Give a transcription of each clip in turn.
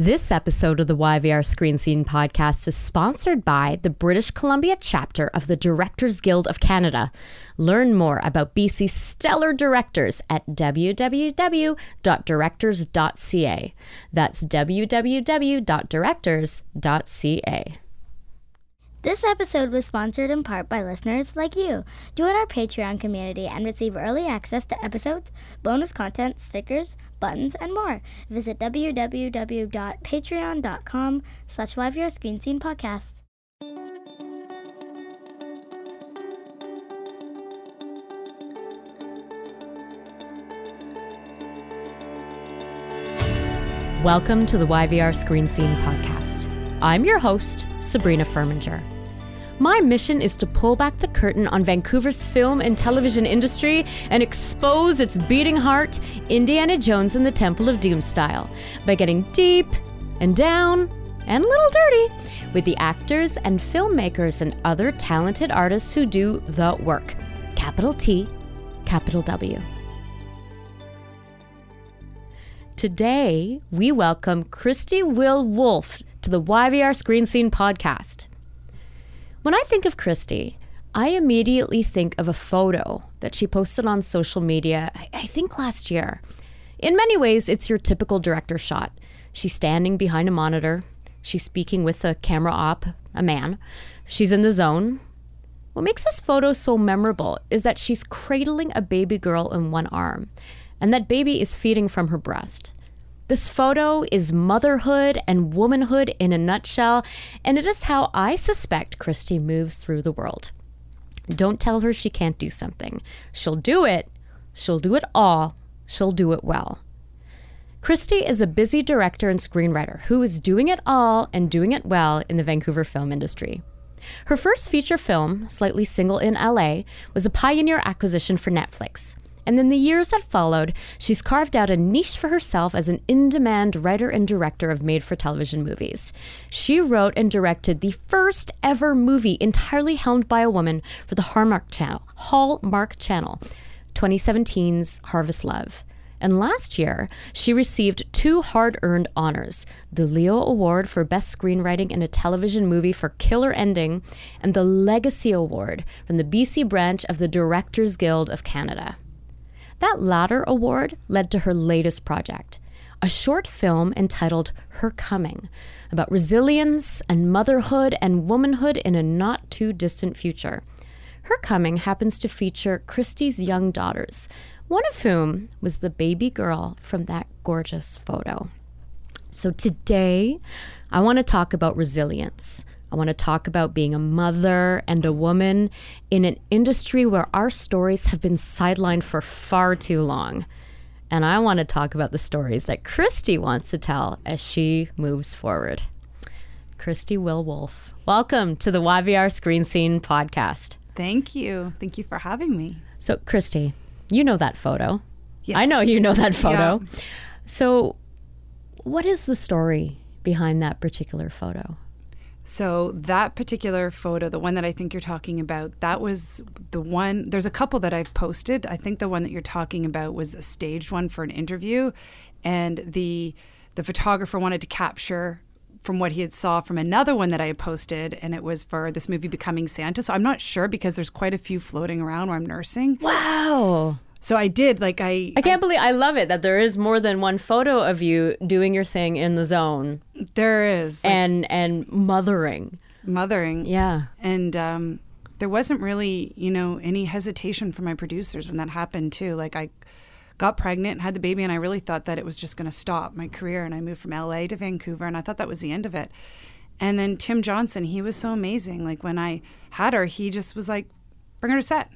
This episode of the YVR Screen Scene podcast is sponsored by the British Columbia chapter of the Directors Guild of Canada. Learn more about BC's stellar directors at www.directors.ca. That's www.directors.ca. This episode was sponsored in part by listeners like you. Join our Patreon community and receive early access to episodes, bonus content, stickers, buttons, and more. Visit www.patreon.com slash YVR Screen Scene Podcast. Welcome to the YVR Screen Scene podcast. I'm your host, Sabrina Furminger. My mission is to pull back the curtain on Vancouver's film and television industry and expose its beating heart, Indiana Jones and the Temple of Doom style, by getting deep and down and a little dirty with the actors and filmmakers and other talented artists who do the work. Capital T, capital W. Today, we welcome Christie Will Wolf to the YVR Screen Scene podcast. When I think of Christie, I immediately think of a photo that she posted on social media, I, think last year. In many ways, it's your typical director shot. She's standing behind a monitor, she's speaking with a camera op, a man, she's in the zone. What makes this photo so memorable is that she's cradling a baby girl in one arm, and that baby is feeding from her breast. This photo is motherhood and womanhood in a nutshell, and it is how I suspect Christie moves through the world. Don't tell her she can't do something. She'll do it. She'll do it all. She'll do it well. Christie is a busy director and screenwriter who is doing it all and doing it well in the Vancouver film industry. Her first feature film, Slightly Single in LA, was a pioneer acquisition for Netflix. And in the years that followed, she's carved out a niche for herself as an in demand writer and director of made for television movies. She wrote and directed the first ever movie entirely helmed by a woman for the Hallmark Channel, Hallmark Channel, 2017's Harvest Love. And last year, she received two hard earned honors the Leo Award for Best Screenwriting in a Television Movie for Killer Ending, and the Legacy Award from the BC branch of the Directors Guild of Canada. That latter award led to her latest project, a short film entitled Her Coming, about resilience and motherhood and womanhood in a not too distant future. Her Coming happens to feature Christie's young daughters, one of whom was the baby girl from that gorgeous photo. So today, I want to talk about resilience. I want to talk about being a mother and a woman in an industry where our stories have been sidelined for far too long. And I want to talk about the stories that Christie wants to tell as she moves forward. Christie Will Wolf, welcome to the YVR Screen Scene podcast. Thank you. Thank you for having me. So, Christie, you know that photo. Yes. I know you know that photo. Yeah. So, what is the story behind that particular photo? So that particular photo, the one that I think you're talking about, that was the one. There's a couple that I've posted. I think the one that you're talking about was a staged one for an interview, and the the photographer wanted to capture from what he had saw from another one that I had posted, and it was for this movie Becoming Santa. So I'm not sure because there's quite a few floating around where I'm nursing. Wow. So I did like I I can't believe I love it that there is more than one photo of you doing your thing in the zone there is like, and and mothering. mothering. Yeah. and um, there wasn't really you know any hesitation from my producers when that happened too like i got pregnant and had the baby and i really thought that it was just going to stop my career and i moved from la to vancouver and i thought that was the end of it and then tim johnson he was so amazing like when i had her he just was like bring her to set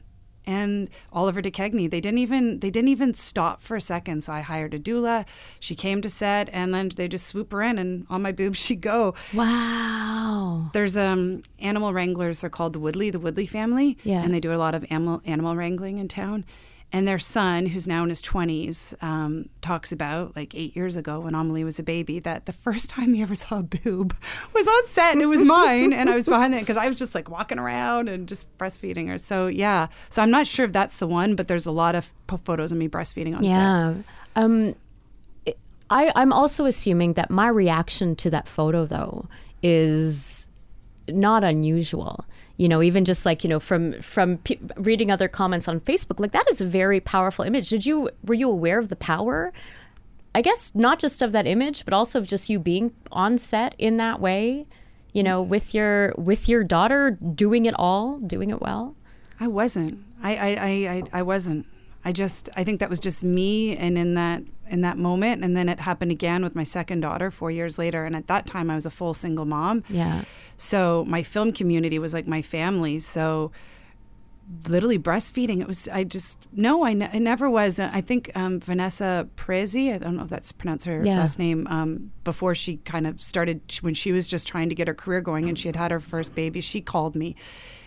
and Oliver De Caigny. They didn't even they didn't even stop for a second. So I hired a doula. She came to set, and then they just swoop her in, and on my boobs she go. Wow. There's um animal wranglers. They're called the Woodley, the Woodley family. Yeah. And they do a lot of animal animal wrangling in town. And their son, who's now in his 20s, um, talks about like eight years ago when Amelie was a baby, that the first time he ever saw a boob was on set and it was mine. and I was behind it because I was just like walking around and just breastfeeding her. So, yeah. So I'm not sure if that's the one, but there's a lot of photos of me breastfeeding on set. Yeah. Um, I, I'm also assuming that my reaction to that photo, though, is not unusual. You know, even just like you know, from from pe- reading other comments on Facebook, like that is a very powerful image. Did you were you aware of the power? I guess not just of that image, but also of just you being on set in that way. You know, with your with your daughter doing it all, doing it well. I wasn't. I I, I, I, I wasn't. I just I think that was just me and in that in that moment and then it happened again with my second daughter 4 years later and at that time I was a full single mom. Yeah. So my film community was like my family. So literally breastfeeding it was i just no i, ne- I never was i think um, vanessa prezi i don't know if that's pronounced her Yeah. last name um, before she kind of started when she was just trying to get her career going and she had had her first baby she called me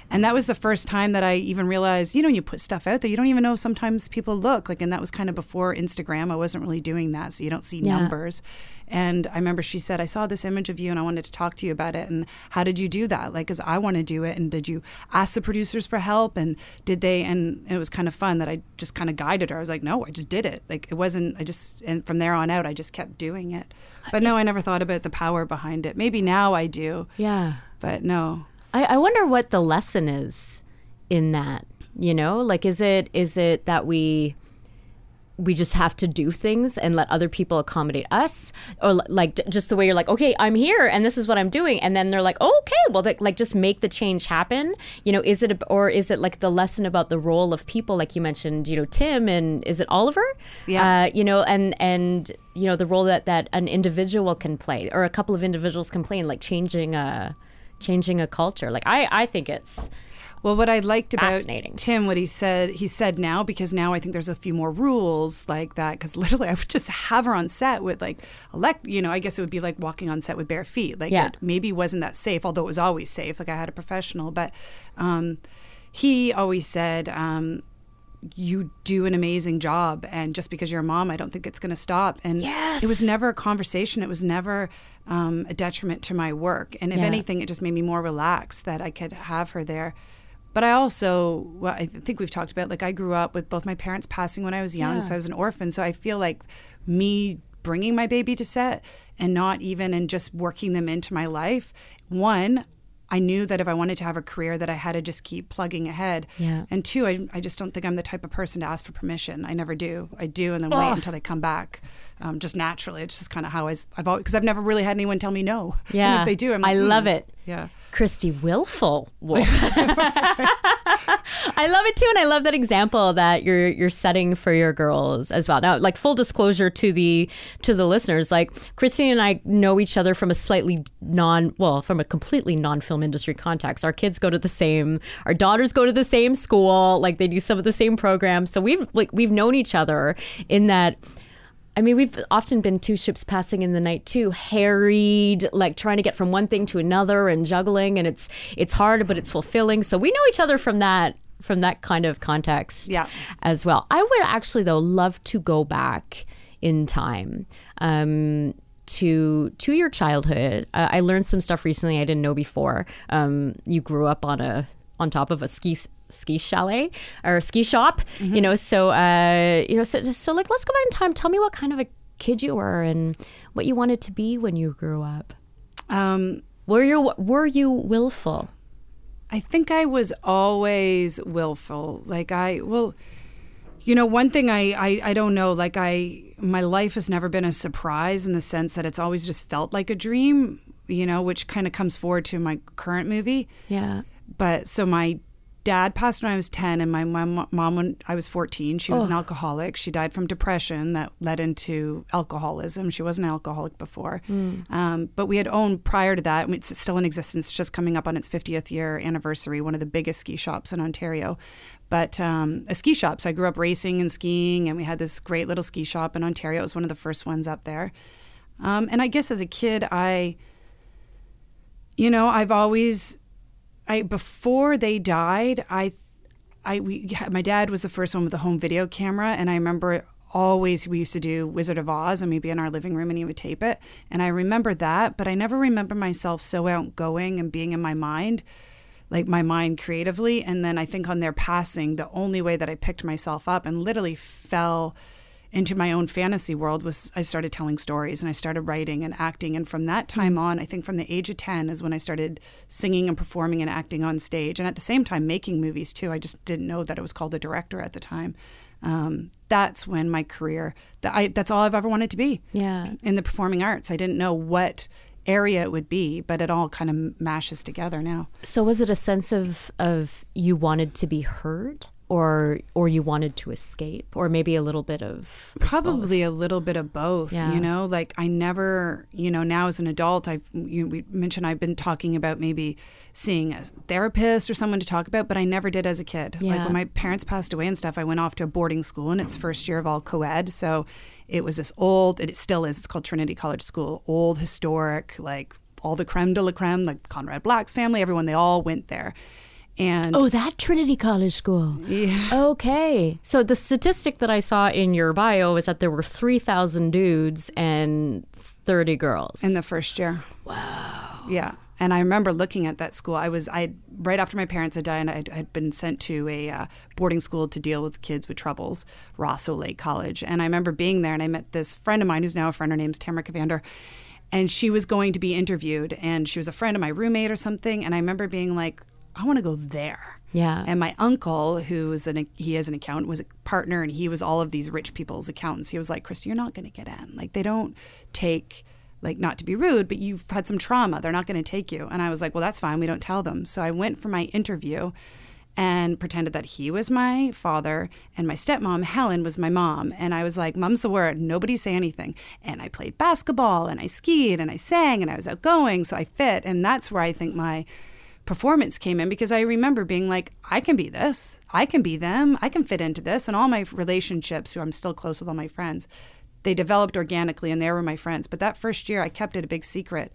and that was the first time that I even realized, you know, you put stuff out there, you don't even know sometimes people look like, and that was kind of before Instagram. I wasn't really doing that, so you don't see Yeah. numbers. And I remember she said, I saw this image of you and I wanted to talk to you about it. And how did you do that? Like, because I want to do it. And did you ask the producers for help? And did they? And it was kind of fun that I just kind of guided her. I was like, no, I just did it. Like, it wasn't, I just, and from there on out, I just kept doing it. But no, I never thought about the power behind it. Maybe now I do, Yeah. but no. I, I wonder what the lesson is in that. You know, like is it is it that we we just have to do things and let other people accommodate us or like just the way you're like okay i'm here and this is what i'm doing and then they're like oh, okay well like, like just make the change happen you know is it a, or is it like the lesson about the role of people like you mentioned you know tim and is it oliver Yeah. uh, you know and and you know the role that that an individual can play or a couple of individuals can play in like changing a changing a culture like i i think it's Well, what I liked about. Tim, what he said, he said now because now I think there's a few more rules like that. Because literally, I would just have her on set with like elect. You know, I guess it would be like walking on set with bare feet. Like Yeah. it maybe wasn't that safe, although it was always safe. Like I had a professional, but um, he always said. Um, you do an amazing job and just because you're a mom i don't think it's going to stop. And Yes. it was never a conversation. It was never um, a detriment to my work. And if Yeah. anything it just made me more relaxed that i could have her there. But i also well, i think we've talked about like i grew up with both my parents passing when i was young so i was an orphan. So i feel like me bringing my baby to set and not even and just working them into my life one I knew that if I wanted to have a career that I had to just keep plugging ahead. Yeah. And two, I, I just don't think I'm the type of person to ask for permission. I never do. I do and then Oh. wait until they come back. Um, just naturally. It's just kind of how I, have always, because I've never really had anyone tell me no. And Yeah. if they do, I'm I love "Hmm." it. Yeah. Christie Willful Wolf. I love it too, and I love that example that you're you're setting for your girls as well. Now, like full disclosure to the to the listeners, like Christie and I know each other from a slightly non well, from a completely non film industry context. Our kids go to the same, our daughters go to the same school, like they do some of the same programs. So we've like we've known each other in that. I mean, we've often been two ships passing in the night too, harried, like trying to get from one thing to another and juggling, and it's it's hard, but it's fulfilling. So we know each other from that from that kind of context, Yeah. as well. I would actually though love to go back in time. Um, to to your childhood, uh, I learned some stuff recently I didn't know before. Um, you grew up on a on top of a ski ski chalet or ski shop, you know. So uh, you know, so so like let's go back in time. Tell me what kind of a kid you were and what you wanted to be when you grew up. Um, Were you were you willful? I think I was always willful. Like I, well, you know, one thing I, I, I don't know, like I, my life has never been a surprise in the sense that it's always just felt like a dream, you know, which kind of comes forward to my current movie. Yeah. But so my dad passed when I was 10 and my mom, mom when I was 14, she was an Oh. alcoholic. She died from depression that led into alcoholism. She wasn't an alcoholic before. Um, but we had owned prior to that, it's still in existence, just coming up on its 50th year anniversary, one of the biggest ski shops in Ontario. But um, a ski shop. So I grew up racing and skiing, and we had this great little ski shop in Ontario. It was one of the first ones up there. Um, and I guess as a kid, I, you know, I've always I before they died, I, I we my dad was the first one with a home video camera, and I remember always we used to do Wizard of Oz, and we'd be in our living room, and he would tape it, and I remember that, but I never remember myself so outgoing and being in my mind, like my mind creatively, and then I think on their passing, the only way that I picked myself up and literally fell into my own fantasy world was I started telling stories and I started writing and acting. And from that time Mm. on, I think from the age of 10 is when I started singing and performing and acting on stage. And at the same time, making movies too. I just didn't know that it was called a director at the time. Um, that's when my career, that I, that's all I've ever wanted to be Yeah. in the performing arts. I didn't know what area it would be, but it all kind of mashes together now. So was it a sense of of you wanted to be heard or or you wanted to escape or maybe a little bit of Probably a little bit of both, Yeah. you know. Like I never, you know, now as an adult, I've you we mentioned I've been talking about maybe seeing a therapist or someone to talk about, but I never did as a kid. Like Yeah. when my parents passed away and stuff, I went off to a boarding school, and it's first year of all co-ed, so it was this old. It still is. It's called Trinity College School, old historic, like all the creme de la creme, like Conrad Black's family, everyone. They all went there, and Oh, that Trinity College school. yeah. Okay. So the statistic that I saw in your bio is that there were 3,000 dudes and 30 girls. in the first year. Wow. Yeah. And I remember looking at that school. I was I right after my parents had died, and I had been sent to a uh, boarding school to deal with kids with troubles, Rosseau Lake College. And I remember being there, and I met this friend of mine who's now a friend. Her name's Tamara Cavander, and she was going to be interviewed, and she was a friend of my roommate or something. And I remember being like, I want to go there. Yeah. And my uncle, who was an he is an accountant, was a partner, and he was all of these rich people's accountants. He was like, "Christie, you're not going to get in. Like they don't take." Like not to be rude, but you've had some trauma. They're not going to take you. And I was like, well, that's fine. We don't tell them. So I went for my interview and pretended that he was my father and my stepmom Helen was my mom and I was like mum's the word nobody say anything and I played basketball and I skied and I sang and I was outgoing so I fit and that's where I think my performance came in because I remember being like I can be this. I can be them. I can fit into this. And all my relationships who I'm still close with all my friends they developed organically and they were my friends. But that first year I kept it a big secret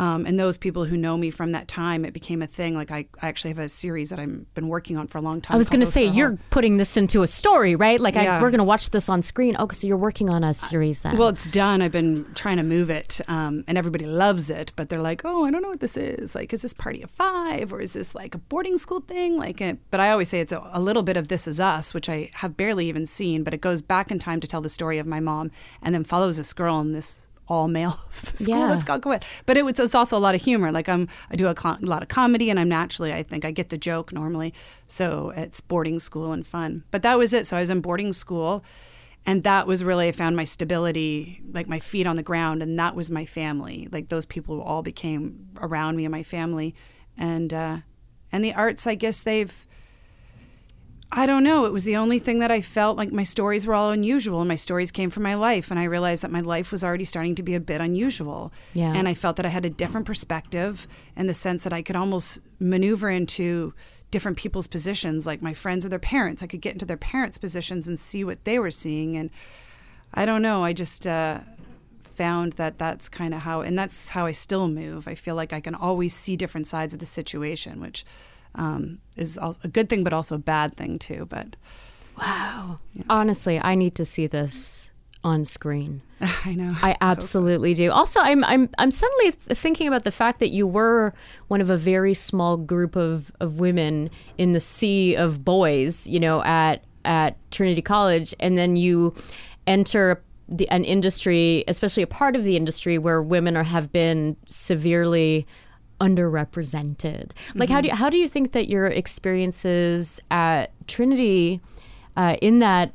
um, and those people who know me from that time, it became a thing. Like I, I actually have a series that I've been working on for a long time. I was going to say you're putting this into a story, right? Like I, we're going to watch this on screen. Oh, so you're working on a series then? Well, it's done. I've been trying to move it, um, and everybody loves it. But they're like, "Oh, I don't know what this is. Like, is this Party of Five, or is this like a boarding school thing?" Like, it, but I always say it's a, a little bit of This Is Us, which I have barely even seen. But it goes back in time to tell the story of my mom, and then follows this girl in this all male school Yeah. that's got. But it was it's also a lot of humor. Like I'm I do a, co- a lot of comedy, and I'm naturally I think I get the joke normally. So it's boarding school and fun. But that was it. So I was in boarding school and that was really i found my stability like my feet on the ground and that was my family like those people all became around me and my family and uh and the arts i guess they've i don't know. It was the only thing that i felt like my stories were all unusual and my stories came from my life and i realized that my life was already starting to be a bit unusual. Yeah. and i felt that i had a different perspective in the sense that i could almost maneuver into different people's positions like my friends or their parents. I could get into their parents positions and see what they were seeing and i don't know. I just uh, found that that's kind of how and that's how i still move. I feel like i can always see different sides of the situation which um, is also a good thing but also a bad thing too but wow. Honestly, I need to see this on screen. i know I absolutely do. Also, I'm I'm I'm suddenly thinking about the fact that you were one of a very small group of, of women in the sea of boys, you know, at at Trinity College, and then you enter the, an industry, especially a part of the industry where women are have been severely underrepresented. Like, how do mm-hmm. you, how do you think that your experiences at Trinity, uh, in that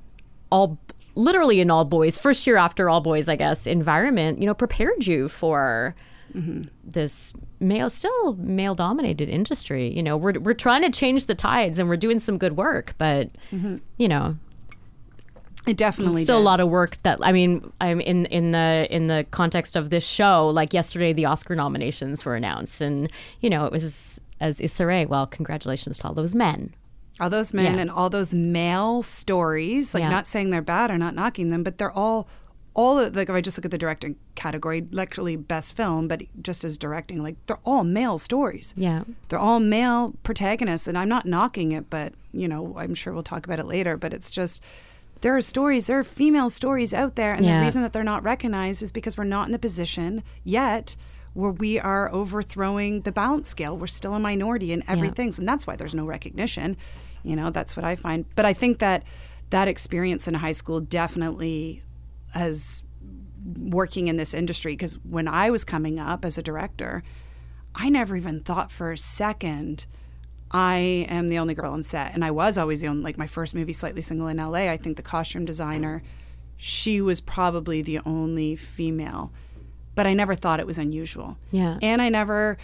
all literally in all boys first year after all boys i guess environment you know prepared you for mm-hmm. this male still male dominated industry? You know we're, we're trying to change the tides and we're doing some good work but mm-hmm. you know it definitely still a lot of work that i mean i'm in in the in the context of this show like yesterday the oscar nominations were announced and you know it was as Issa well congratulations to all those men all those men Yeah. and all those male stories like Yeah. not saying they're bad or not knocking them but they're all all of, like if i just look at the directing category literally best film but just as directing like they're all male stories yeah they're all male protagonists and i'm not knocking it but you know i'm sure we'll talk about it later but it's just there are stories there are female stories out there and Yeah. the reason that they're not recognized is because we're not in the position yet where we are overthrowing the balance scale. We're still a minority in everything and that's why there's no recognition. You know that's what i find. But i think that that experience in high school definitely has working in this industry because when I was coming up as a director, I never even thought for a second I am the only girl on set. And I was always the only, like my first movie, Slightly Single in LA, I think the costume designer, she was probably the only female. But I never thought it was unusual. Yeah. And I never,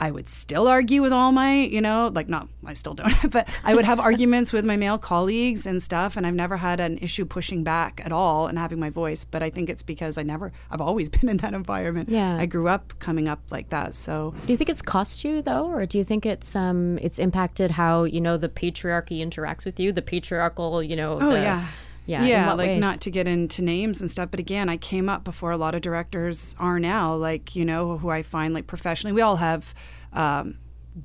I would still argue with all my, you know, like not, I still don't, but I would have arguments with my male colleagues and stuff. And I've never had an issue pushing back at all and having my voice. But I think it's because I never, I've always been in that environment. Yeah. I grew up coming up like that. So Do you think it's cost you though, or do you think it's um it's impacted how you know the patriarchy interacts with you, the patriarchal, you know? Oh the, yeah. Yeah, Yeah, like ways? not to get into names and stuff, but again, I came up before a lot of directors are now, like, you know, who I find like professionally. We all have um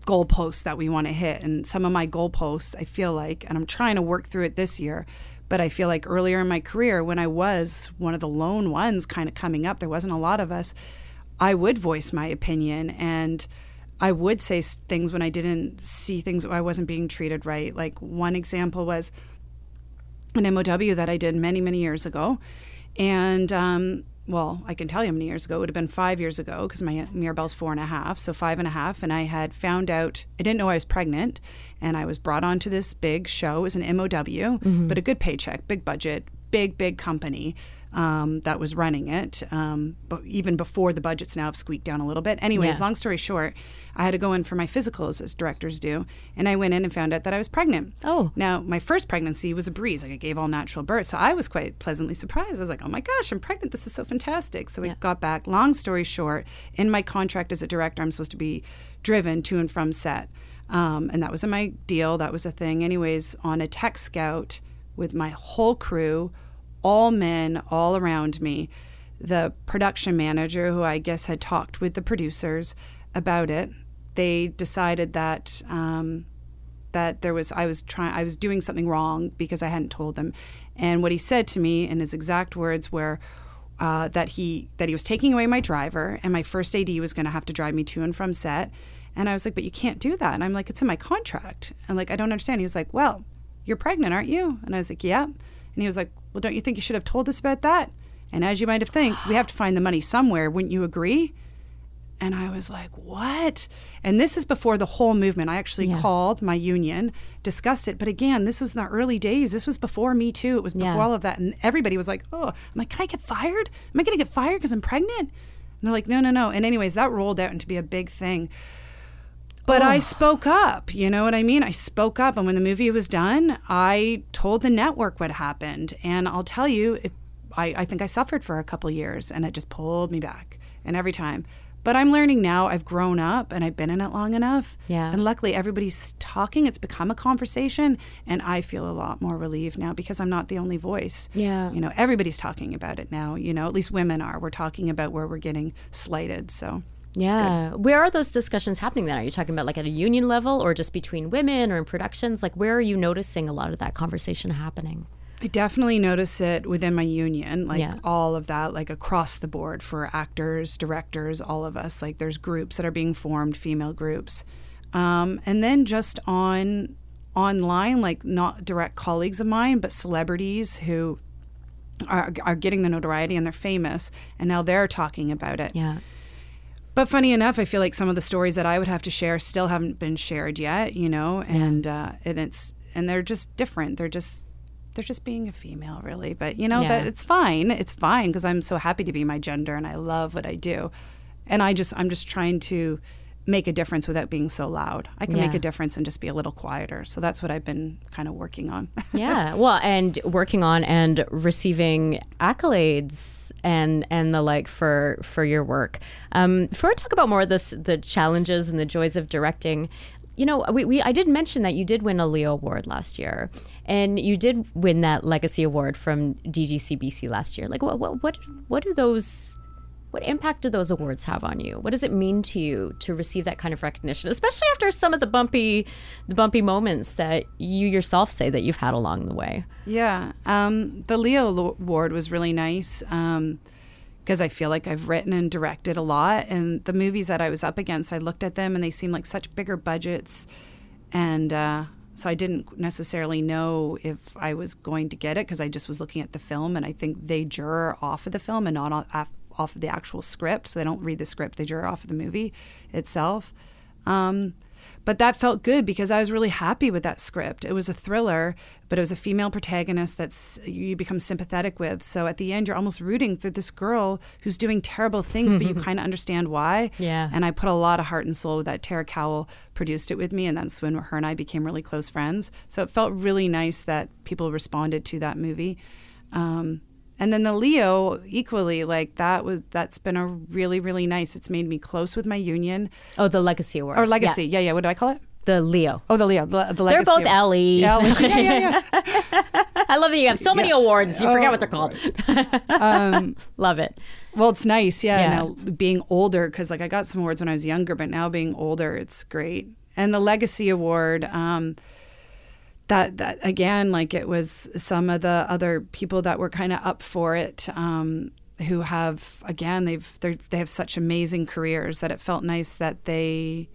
goalposts that we want to hit and some of my goalposts I feel like and I'm trying to work through it this year but I feel like earlier in my career when I was one of the lone ones kind of coming up there wasn't a lot of us I would voice my opinion and I would say things when I didn't see things I wasn't being treated right like one example was an MOW that I did many, many years ago. And, um, well, I can tell you how many years ago. It would have been five years ago because my Mirabelle's four and a half, so five and a half. And I had found out, I didn't know I was pregnant. And I was brought onto this big show. It was an MOW, but a good paycheck, big budget, big, big company um, that was running it. Um, but even before the budgets now have squeaked down a little bit. Anyways, Yeah. long story short, I had to go in for my physicals as directors do. And I went in and found out that I was pregnant. Oh. Now, my first pregnancy was a breeze. Like I gave all natural birth. So I was quite pleasantly surprised. I was like, oh my gosh, I'm pregnant. This is so fantastic. So I got back. Long story short, in my contract as a director, I'm supposed to be driven to and from set. Um, and that was in my deal. That was a thing. Anyways, on a tech scout with my whole crew, all men, all around me, the production manager, who I guess had talked with the producers about it, they decided that um, that there was I was trying I was doing something wrong because I hadn't told them. And what he said to me in his exact words were uh, that he that he was taking away my driver and my first AD was going to have to drive me to and from set. And I was like, but you can't do that. And I'm like, it's in my contract. And like, I don't understand. He was like, well, you're pregnant, aren't you? And I was like, yeah. And he was like, well, don't you think you should have told us about that? And as you might have think, we have to find the money somewhere. Wouldn't you agree? And I was like, what? And this is before the whole movement. I actually Yeah. called my union, discussed it. But again, this was in the early days. This was before Me Too. It was before Yeah. all of that. And everybody was like, oh, I'm like, can I get fired? Am I going to get fired because I'm pregnant? And they're like, no, no, no. And, anyways, that rolled out into be a big thing. But I spoke up, you know what I mean? I spoke up. And when the movie was done, I told the network what happened. And I'll tell you, it, I, I think I suffered for a couple years and it just pulled me back. And every time. But I'm learning now, I've grown up and I've been in it long enough. Yeah. And luckily, everybody's talking. It's become a conversation. And I feel a lot more relieved now because I'm not the only voice. Yeah. You know, everybody's talking about it now. You know, at least women are. We're talking about where we're getting slighted. So. Yeah. Where are those discussions happening then? Are you talking about like at a union level or just between women or in productions? Like where are you noticing a lot of that conversation happening? I definitely notice it within my union, like Yeah. all of that, like across the board for actors, directors, all of us. Like there's groups that are being formed, female groups, um, and then just on online, like not direct colleagues of mine, but celebrities who are are getting the notoriety and they're famous, and now they're talking about it. Yeah. But funny enough, I feel like some of the stories that I would have to share still haven't been shared yet, you know, and uh, and it's and they're just different. They're just they're just being a female, really. But you know Yeah. that it's fine. It's fine because I'm so happy to be my gender and I love what I do, and I just I'm just trying to make a difference without being so loud. I can make a difference and just be a little quieter. So that's what I've been kind of working on. yeah well and working on and receiving accolades and and the like for for your work um before i talk about more of this the challenges and the joys of directing you know we, we i did mention that you did win a leo award last year and you did win that legacy award from dgcbc last year like what what what, what do those what impact do those awards have on you? What does it mean to you to receive that kind of recognition, especially after some of the bumpy, the bumpy moments that you yourself say that you've had along the way? Yeah, um, the Leo Award was really nice because I feel like I've written and directed a lot, and the movies that I was up against, I looked at them and they seemed like such bigger budgets, and uh, so I didn't necessarily know if I was going to get it because I just was looking at the film, and I think they juror off of the film and not off, off of the actual script. So they don't read the script; they juror off of the movie itself. Um, but that felt good because I was really happy with that script. It was a thriller, but it was a female protagonist that's you become sympathetic with. So at the end, you're almost rooting for this girl who's doing terrible things, but you kind of understand why. Yeah. And I put a lot of heart and soul with that. Tara Cowell produced it with me, and that's when her and I became really close friends. So it felt really nice that people responded to that movie. Um, and then the Leo equally like that was that's been a really really nice. It's made me close with my union Oh, the Legacy Award. or legacy. Yeah, Yeah, yeah. What did I call it? the Leo. Oh, the Leo. The, the They're both. Ellie. Yeah, yeah, yeah, yeah. I love that you have so many awards. You forget what they're called. Um, love it. well, it's nice, yeah. Yeah. Now being older, because like I got some awards when I was younger, but now being older, it's great. And the Legacy Award, um, that that again, like it was some of the other people that were kind of up for it, um, who have again they've they have such amazing careers that it felt nice that they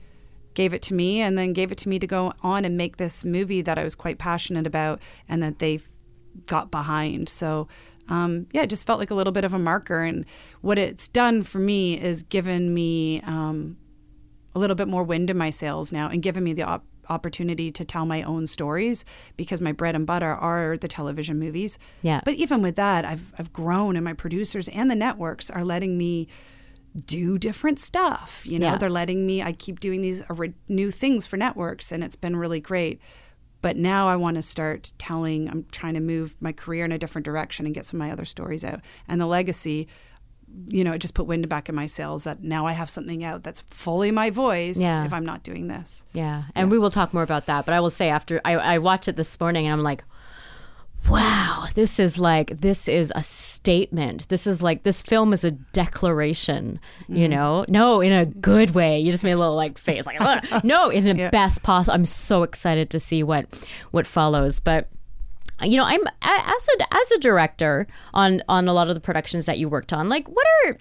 gave it to me and then gave it to me to go on and make this movie that I was quite passionate about and that they got behind. So, um, yeah, it just felt like a little bit of a marker. And what it's done for me is given me um, a little bit more wind in my sails now and given me the op- opportunity to tell my own stories because my bread and butter are the television movies. Yeah. But even with that, I've, I've grown and my producers and the networks are letting me do different stuff. You know, Yeah. they're letting me, I keep doing these new things for networks and it's been really great. But now I want to start telling, I'm trying to move my career in a different direction and get some of my other stories out. And the legacy, you know, it just put wind back in my sails that now I have something out that's fully my voice Yeah. if I'm not doing this. Yeah, and we will talk more about that. But I will say after I, I watched it this morning, and I'm like, wow, this is like this is a statement. This is like this film is a declaration. You mm-hmm. know, no, in a good way. You just made a little like face, like no, in the Yeah. best possible. I'm so excited to see what what follows, but. You know, I'm as a as a director on on a lot of the productions that you worked on. Like, what are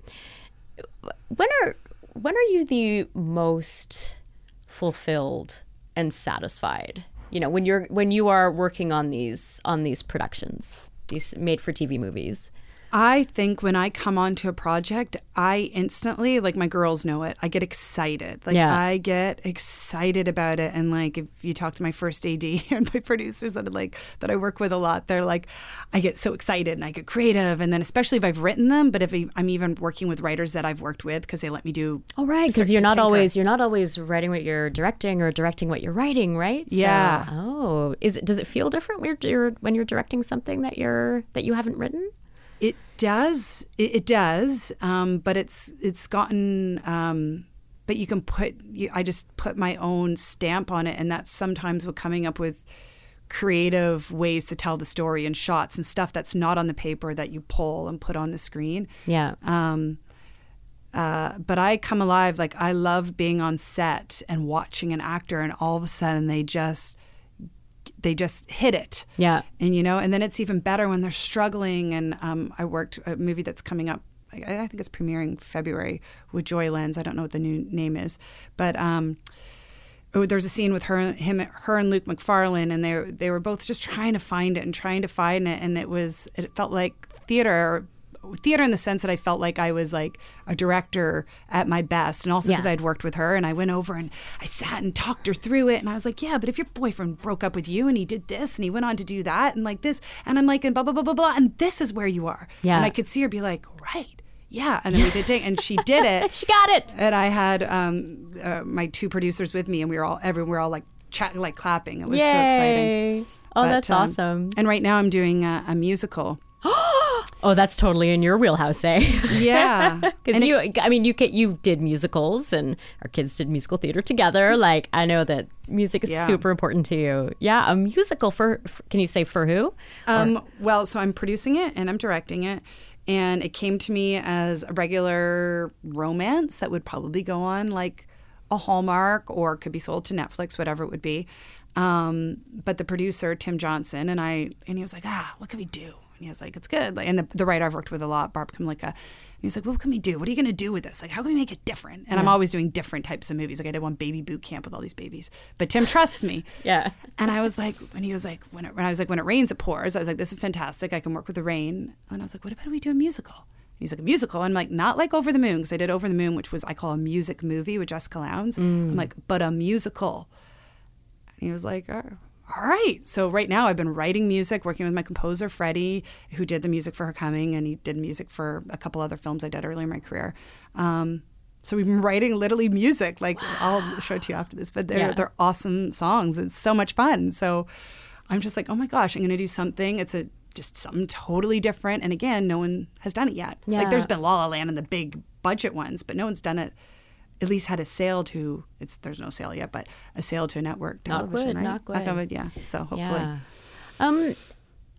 when are when are you the most fulfilled and satisfied you know when you're when you are working on these on these productions these made for tv movies I think when I come onto a project, I instantly, like my girls know it, I get excited. Like Yeah. I get excited about it. And like if you talk to my first AD and my producers that I like that I work with a lot, they're like, I get so excited and I get creative. And then especially if I've written them, but if I'm even working with writers that I've worked with because they let me do. oh right because you're not tinker. always you're not always writing what you're directing or directing what you're writing right So- Yeah. oh is it does it feel different when you're, you're when you're directing something that you're that you haven't written It does. It, it does. Um, but it's it's gotten. Um, but you can put. You, I just put my own stamp on it, and that's sometimes what coming up with creative ways to tell the story and shots and stuff that's not on the paper that you pull and put on the screen. yeah Um, uh, but I come alive. Like I love being on set and watching an actor, and all of a sudden they just they just hit it. Yeah. And you know and then it's even better when they're struggling. And um, i worked a movie that's coming up I, I think it's premiering february with joy lenz. I don't know what the new name is. But um, oh, there's a scene with her him her and luke macfarlane and they they were both just trying to find it and trying to find it. And it was it felt like theater theater in the sense that I felt like I was like a director at my best. And also because Yeah. I'd worked with her and I went over and I sat and talked her through it. And I was like yeah but if your boyfriend broke up with you and he did this and he went on to do that and like this and I'm like and blah blah blah blah blah and this is where you are. Yeah. and I could see her be like right. Yeah. And then we did it and she did it. She got it. And I had um, uh, my two producers with me and we were all everyone we were all like chatting like clapping. It was so exciting. Oh But, that's um, awesome. and right now I'm doing a, a musical oh that's totally in your wheelhouse eh yeah Because you, I mean, you you did musicals, and our kids did musical theater together. Like, I know that music is Yeah. super important to you. Yeah, a musical for, for can you say for who? Um, well, so I'm producing it and I'm directing it. And it came to me as a regular romance that would probably go on like a Hallmark or could be sold to Netflix, whatever it would be. Um, but the producer, Tim Johnson, and I, and he was like, ah, what could we do? And he was like, it's good. Like, and the, the writer I've worked with a lot, Barb Kymlicka, and he's like, what can we do? What are you going to do with this? Like, how can we make it different? And I'm always doing different types of movies. Like I did one baby boot camp with all these babies, but Tim trusts me. Yeah. And I was like, and he was like, when, it, when I was like, when it rains, it pours. I was like, this is fantastic. I can work with the rain. And I was like, what about we do a musical? He's like a musical. I'm like, not like Over the Moon, because I did Over the Moon, which was I call a music movie with Jessica Lowndes. I'm mm. like, but a musical. And he was like, oh, all right. So right now I've been writing music, working with my composer Freddie, who did the music for Her Coming, and he did music for a couple other films I did earlier in my career. Um, so we've been writing literally music. Like I'll show it to you after this, but they're Yeah. they're awesome songs. It's so much fun. So I'm just like, oh my gosh, I'm gonna do something. It's a just something totally different. And again, no one has done it yet. Yeah. Like there's been La La Land and the big budget ones, but no one's done it. At least had a sale to it's there's no sale yet, but a sale to a network Knock television, wood, right? knock wood. wood, yeah. So hopefully, Yeah. Um,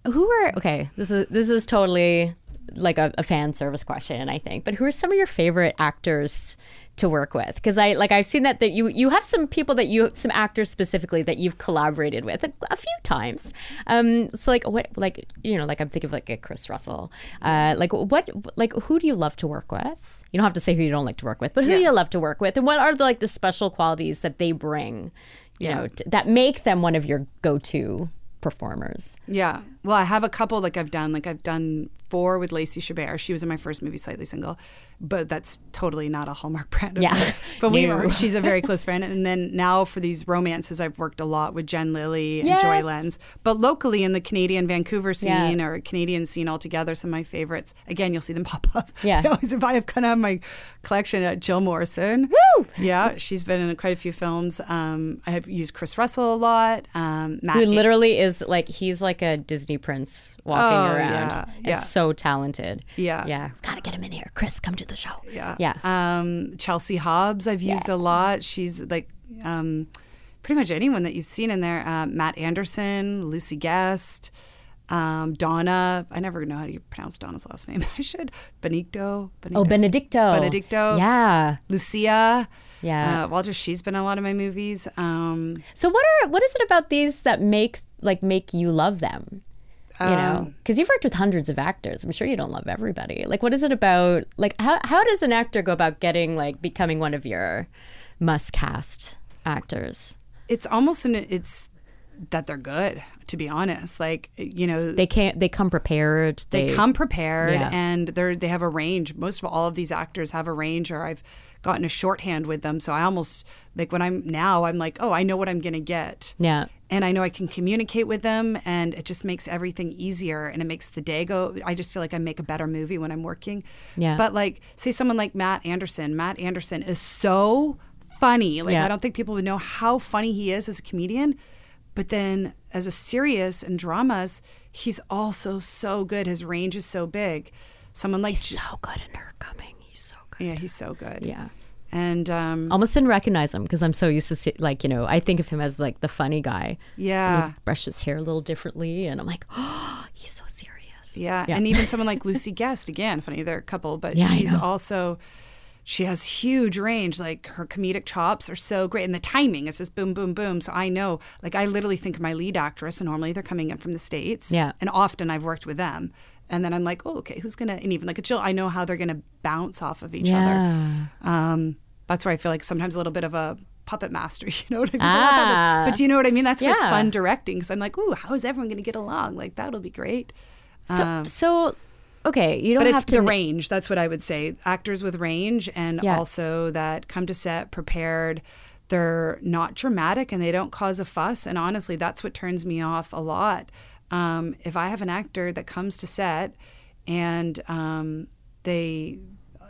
who are okay? This is this is totally like a, a fan service question, I think. But who are some of your favorite actors to work with? Because I like I've seen that that you you have some people that you some actors specifically that you've collaborated with a, a few times. Um, so like what like you know like I'm thinking of like a Chris Russell. Uh, like what like who do you love to work with? You don't have to say who you don't like to work with, but who do you love to work with, and what are the, like the special qualities that they bring? You know, t- that make them one of your go-to performers. Yeah. Well, I have a couple like I've done. Like I've done four with Lacey Chabert. She was in my first movie, Slightly Single, but that's totally not a Hallmark brand. Yeah. But we were, she's a very close friend. And then now for these romances, I've worked a lot with Jen Lilley and Joy Yes. Lenz. But locally in the Canadian Vancouver Yeah. scene or Canadian scene altogether, some of my favorites. Again, you'll see them pop up. Yeah. I always, I have kind of my collection at Jill Morrison. Woo! Yeah, she's been in quite a few films. Um, I have used Chris Russell a lot. Um, Matt Who literally is like he's like a Disney prince walking Oh, around. yeah, yeah. so talented. Yeah. Yeah. Gotta get him in here. Chris, come to the show. Yeah. Yeah. Um, Chelsea Hobbs, I've used a lot. She's like um, pretty much anyone that you've seen in there. Uh, Matt Anderson, Lucie Guest, um, Donna. I never know how to pronounce Donna's last name. I should. Benedicto. Oh, Benedicto. Benedicto. Yeah. Lucia. Yeah. Uh, Walter, she's been in a lot of my movies. Um, So what are what is it about these that make like make you love them? You know, Um, because you've worked with hundreds of actors. I'm sure you don't love everybody. Like, what is it about? Like, how how does an actor go about getting like becoming one of your must cast actors? it's almost an, it's that they're good, to be honest. Like, you know, They can't. They come prepared. they, come prepared Yeah. and they're they have a range most of all of these actors have a range or i've gotten a shorthand with them so i almost like when i'm now i'm like oh i know what i'm gonna get Yeah. and i know i can communicate with them and it just makes everything easier and it makes the day go i just feel like i make a better movie when i'm working Yeah. but like say someone like matt anderson matt anderson is so funny like Yeah. i don't think people would know how funny he is as a comedian but then as a serious and dramas he's also so good his range is so big someone like So good in her coming. He's so good. yeah he's so good Yeah. and um Almost didn't recognize him because I'm so used to see, like you know I think of him as like the funny guy. yeah Brush his hair a little differently, and I'm like, oh, he's so serious. Yeah. Yeah. and even someone like Lucie Guest, again, funny, they're a couple, but Yeah, she's also she has huge range. Like her comedic chops are so great, and the timing is just boom, boom, boom. So I know, like, I literally think of my lead actress, and normally they're coming in from the states, Yeah. and often I've worked with them, and then I'm like, oh, okay, who's gonna? And even like a Jill, I know how they're gonna bounce off of each other. Yeah. Um, that's where I feel like sometimes a little bit of a puppet master. You know what I mean? Ah. But do you know what I mean? That's what's Yeah. fun directing because I'm like, ooh, how is everyone gonna get along? Like that'll be great. So, so okay, you don't but have it's the na- range. That's what I would say. Actors with range, and Yeah. also that come to set prepared. They're not dramatic and they don't cause a fuss. And honestly, that's what turns me off a lot. Um, if I have an actor that comes to set and um, they,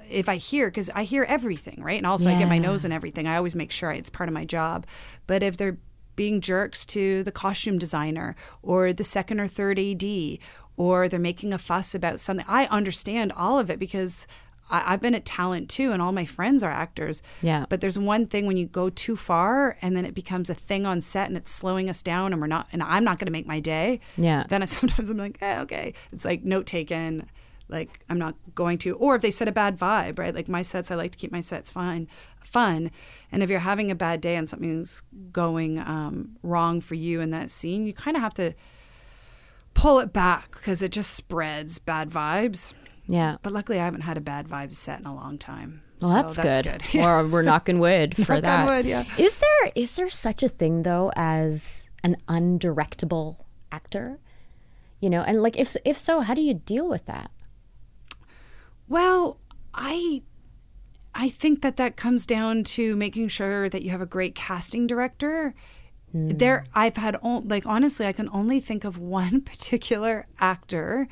if I hear, because I hear everything, right? And also I get my nose and everything. I always make sure it's part of my job. But if they're being jerks to the costume designer or the second or third AD, or they're making a fuss about something, I understand all of it because I, I've been at talent too, and all my friends are actors. Yeah. But there's one thing when you go too far, and then it becomes a thing on set, and it's slowing us down, and we're not, and I'm not going to make my day. Yeah. Then I sometimes I'm like, eh, okay, it's like note taken. Like I'm not going to, or if they set a bad vibe, right? Like my sets, I like to keep my sets fine, fun. And if you're having a bad day and something's going um, wrong for you in that scene, you kind of have to pull it back because it just spreads bad vibes. Yeah. But luckily, I haven't had a bad vibe set in a long time. Well, that's, So good. Or we're knocking wood for knock that. Wood, yeah. Is there is there such a thing though as an undirectable actor? You know, and like if if so, how do you deal with that? Well, I I think that that comes down to making sure that you have a great casting director. Hmm. There, I've had on, like honestly, I can only think of one particular actor,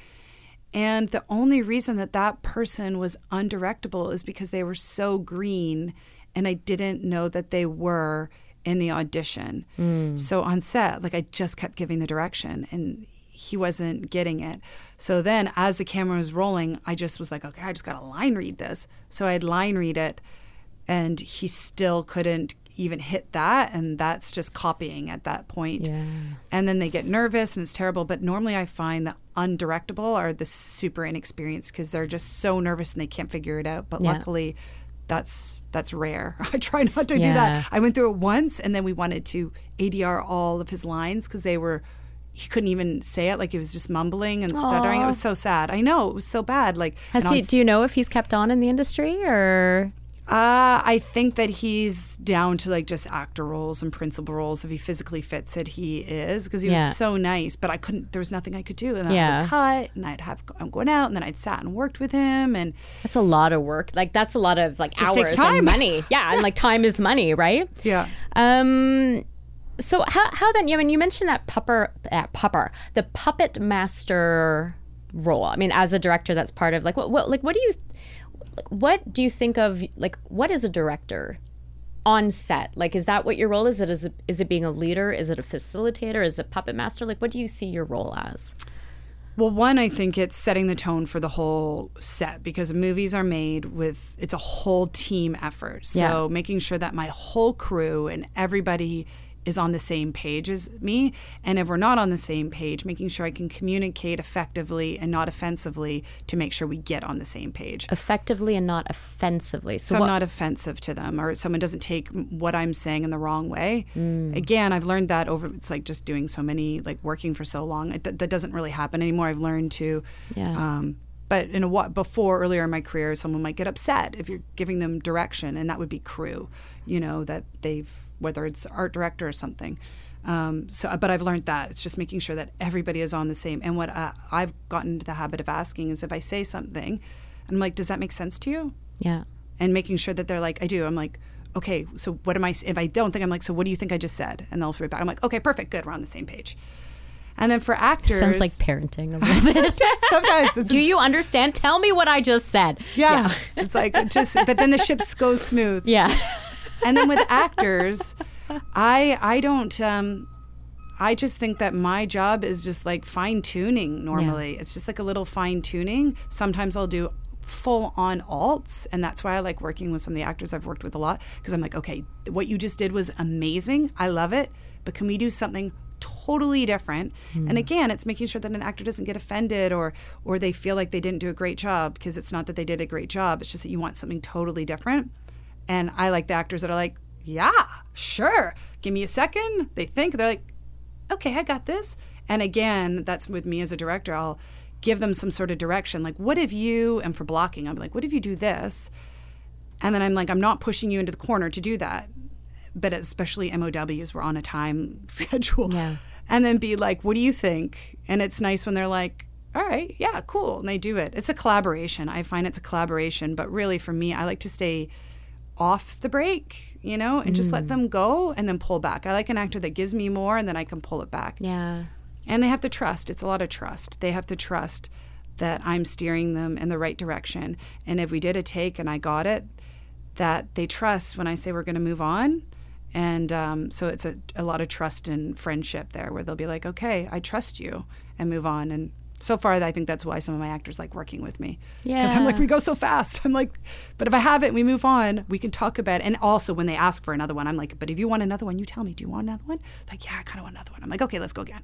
and the only reason that that person was undirectable is because they were so green, and I didn't know that they were in the audition. Hmm. So on set, like I just kept giving the direction, and he wasn't getting it. So then, as the camera was rolling, I just was like, okay, I just got to line read this. So I'd line read it, and he still couldn't even hit that. And that's just copying at that point. Yeah. And then they get nervous and it's terrible. But normally I find that undirectable are the super inexperienced because they're just so nervous and they can't figure it out. But Yeah. luckily, that's that's rare. I try not to do that. I went through it once, and then we wanted to ADR all of his lines because they were. He couldn't even say it; like he was just mumbling and stuttering. It was so sad. I know it was so bad. Like, Has he? on Do you know if he's kept on in the industry or? Uh, I think that he's down to like just actor roles and principal roles. If he physically fits it, he is because he Yeah. was so nice. But I couldn't. There was nothing I could do, and I Yeah. would cut, and I'd have I'm going out, and then I'd sat and worked with him, and That's a lot of work. Like that's a lot of like hours and money. Yeah, and like time is money, right? yeah. Um, so how how then? I mean, you mentioned that pupper, uh, pupper, the puppet master role. I mean, as a director, that's part of like what, what like what do you, what do you think of like what is a director on set? Like, is that what your role is? It is it is it being a leader? Is it a facilitator? Is it puppet master? Like, what do you see your role as? Well, one, I think it's setting the tone for the whole set because movies are made with it's a whole team effort. So Yeah. making sure that my whole crew and everybody is on the same page as me. And if we're not on the same page, making sure I can communicate effectively and not offensively to make sure we get on the same page. Effectively and not offensively. So, So I'm not offensive to them or someone doesn't take what I'm saying in the wrong way. Again, I've learned that over, it's like just doing so many, like working for so long. It, that doesn't really happen anymore. I've learned to, Yeah. um, but in a what before earlier in my career, someone might get upset if you're giving them direction, and that would be crew, you know, that they've whether it's art director or something. Um, so, but I've learned that it's just making sure that everybody is on the same. And what uh, I've gotten into the habit of asking is if I say something, I'm like, does that make sense to you? yeah. and making sure that they're like, I do. I'm like, okay, so what am I? If I don't think, I'm like, so what do you think I just said? And they'll throw it back. I'm like, okay, perfect, good, we're on the same page. And then for actors, Sounds like parenting a little bit. sometimes it's Do you understand? Tell me what I just said. yeah, it's like just, but then the ship goes smooth. Yeah. And then with actors, I I don't. Um, I just think that my job is just like fine tuning. Normally, it's just like a little fine tuning. Sometimes I'll do full on alts, and that's why I like working with some of the actors I've worked with a lot because I'm like, okay, what you just did was amazing. I love it, but can we do something? totally different and again it's making sure that an actor doesn't get offended or or they feel like they didn't do a great job because it's not that they did a great job it's just that you want something totally different and I like the actors that are like, yeah, sure. Give me a second. They think, they're like, okay, I got this. And again, that's with me as a director. I'll give them some sort of direction. Like, what if you, and for blocking, I'm like, what if you do this? And then I'm like, I'm not pushing you into the corner to do that. But especially MOWs, we're on a time schedule. Yeah. And then be like, what do you think? And it's nice when they're like, all right, yeah, cool. And they do it. It's a collaboration. I find it's a collaboration. But really, for me, I like to stay off the break, you know, and just let them go and then pull back. I like an actor that gives me more and then I can pull it back. Yeah. And they have to trust. It's a lot of trust. They have to trust that I'm steering them in the right direction. And if we did a take and I got it, that they trust when I say we're going to move on. And um, so it's a, a lot of trust and friendship there where they'll be like, okay, I trust you and move on. And so far, I think that's why some of my actors like working with me. Because I'm like, we go so fast. I'm like, but if I have it we move on, we can talk about it. And also, when they ask for another one, I'm like, but if you want another one, you tell me, do you want another one? It's like, yeah, I kind of want another one. I'm like, okay, let's go again.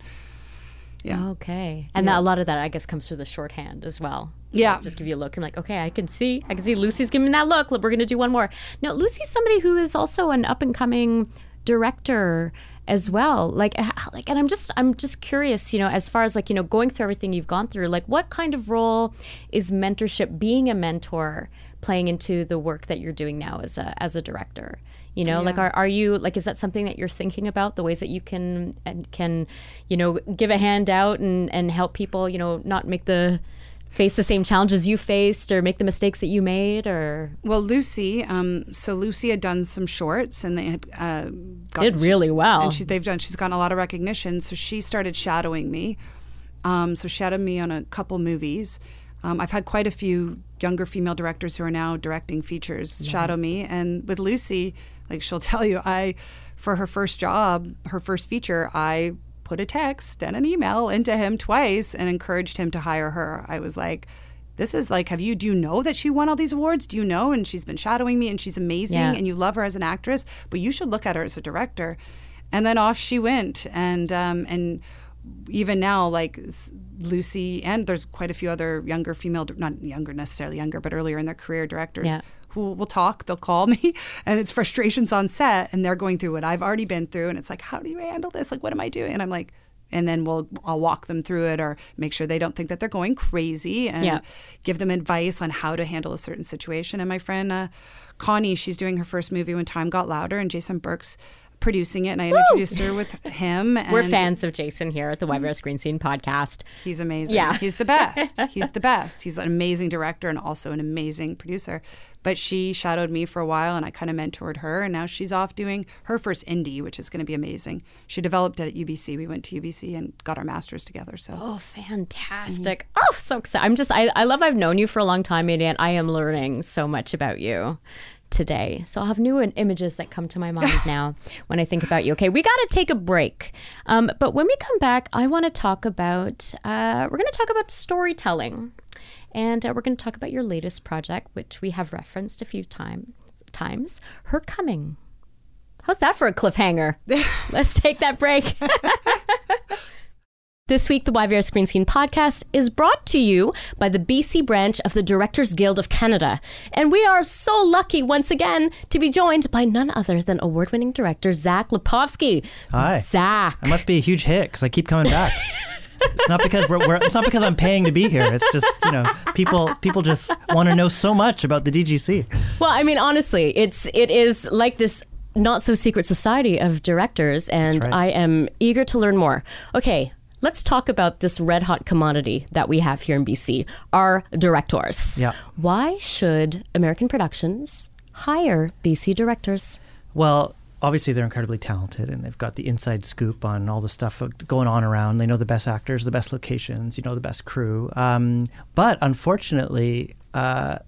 Yeah. Okay. And that, a lot of that, I guess, comes through the shorthand as well. Yeah. Just give you a look. I'm like, okay, I can see. I can see Lucie's giving me that look. Look, We're going to do one more. Now, Lucie's somebody who is also an up and coming director as well. Like like and i'm just i'm just curious you know as far as like you know going through everything you've gone through like what kind of role is mentorship being a mentor playing into the work that you're doing now as a as a director? You know like are, are you like is that something that you're thinking about the ways that you can and can you know give a hand out and and help people you know not make the face the same challenges you faced or make the mistakes that you made or Well, Lucie, um, so Lucie had done some shorts and they had uh, got, did really well and she, they've done. She's gotten a lot of recognition. So she started shadowing me. Um, so shadowed me on a couple movies. Um, I've had quite a few younger female directors who are now directing features shadow me, and with Lucie, like she'll tell you, I for her first job, her first feature, I put a text and an email into him twice and encouraged him to hire her. I was like. This is like, have you, do you know that she won all these awards? Do you know? And she's been shadowing me and she's amazing Yeah. and you love her as an actress, but you should look at her as a director. And then off she went. And, um, and even now, like Lucie, and there's quite a few other younger female, not younger necessarily younger, but earlier in their career directors Yeah. Who will talk. They'll call me, and it's frustrations on set, and they're going through what I've already been through, and it's like, how do you handle this? Like, what am I doing? And I'm like, and then we'll I'll walk them through it or make sure they don't think that they're going crazy and Yeah. give them advice on how to handle a certain situation. And my friend uh, Connie, she's doing her first movie when Time Got Louder, and Jason Bourque's producing it, and I introduced her with him. And we're fans of jason here at the YVR mm-hmm. screen scene podcast He's amazing. Yeah. He's the best. He's the best. He's an amazing director and also an amazing producer. But she shadowed me for a while and I kind of mentored her. And now she's off doing her first indie, which is going to be amazing. She developed it at UBC. We went to UBC and got our masters together. So Oh, fantastic. Mm-hmm. Oh, so excited. I'm just, I, I love I've known you for a long time, and I am learning so much about you today. So I'll have new images that come to my mind now when I think about you. Okay, we got to take a break. Um, but when we come back, I want to talk about, uh, we're going to talk about storytelling. And uh, we're going to talk about your latest project, which we have referenced a few time, times, Her Coming. How's that for a cliffhanger? Let's take that break. This week, the YVR Screen Scene podcast is brought to you by the BC branch of the Directors Guild of Canada. And we are so lucky once again to be joined by none other than award winning director Zach Lipovsky. Hi. Zach. I must be a huge hit because I keep coming back. it's not because we're, we're it's not because I'm paying to be here. It's just you know people people just want to know so much about the DGC. Well, I mean, honestly, it's it is like this not so secret society of directors, and right. I am eager to learn more. Okay, let's talk about this red hot commodity that we have here in BC: our directors. Yeah. Why should American productions hire BC directors? Well, obviously they're incredibly talented and they've got the inside scoop on all the stuff going on around. They know the best actors, the best locations, you know, the best crew. Um, but unfortunately, uh,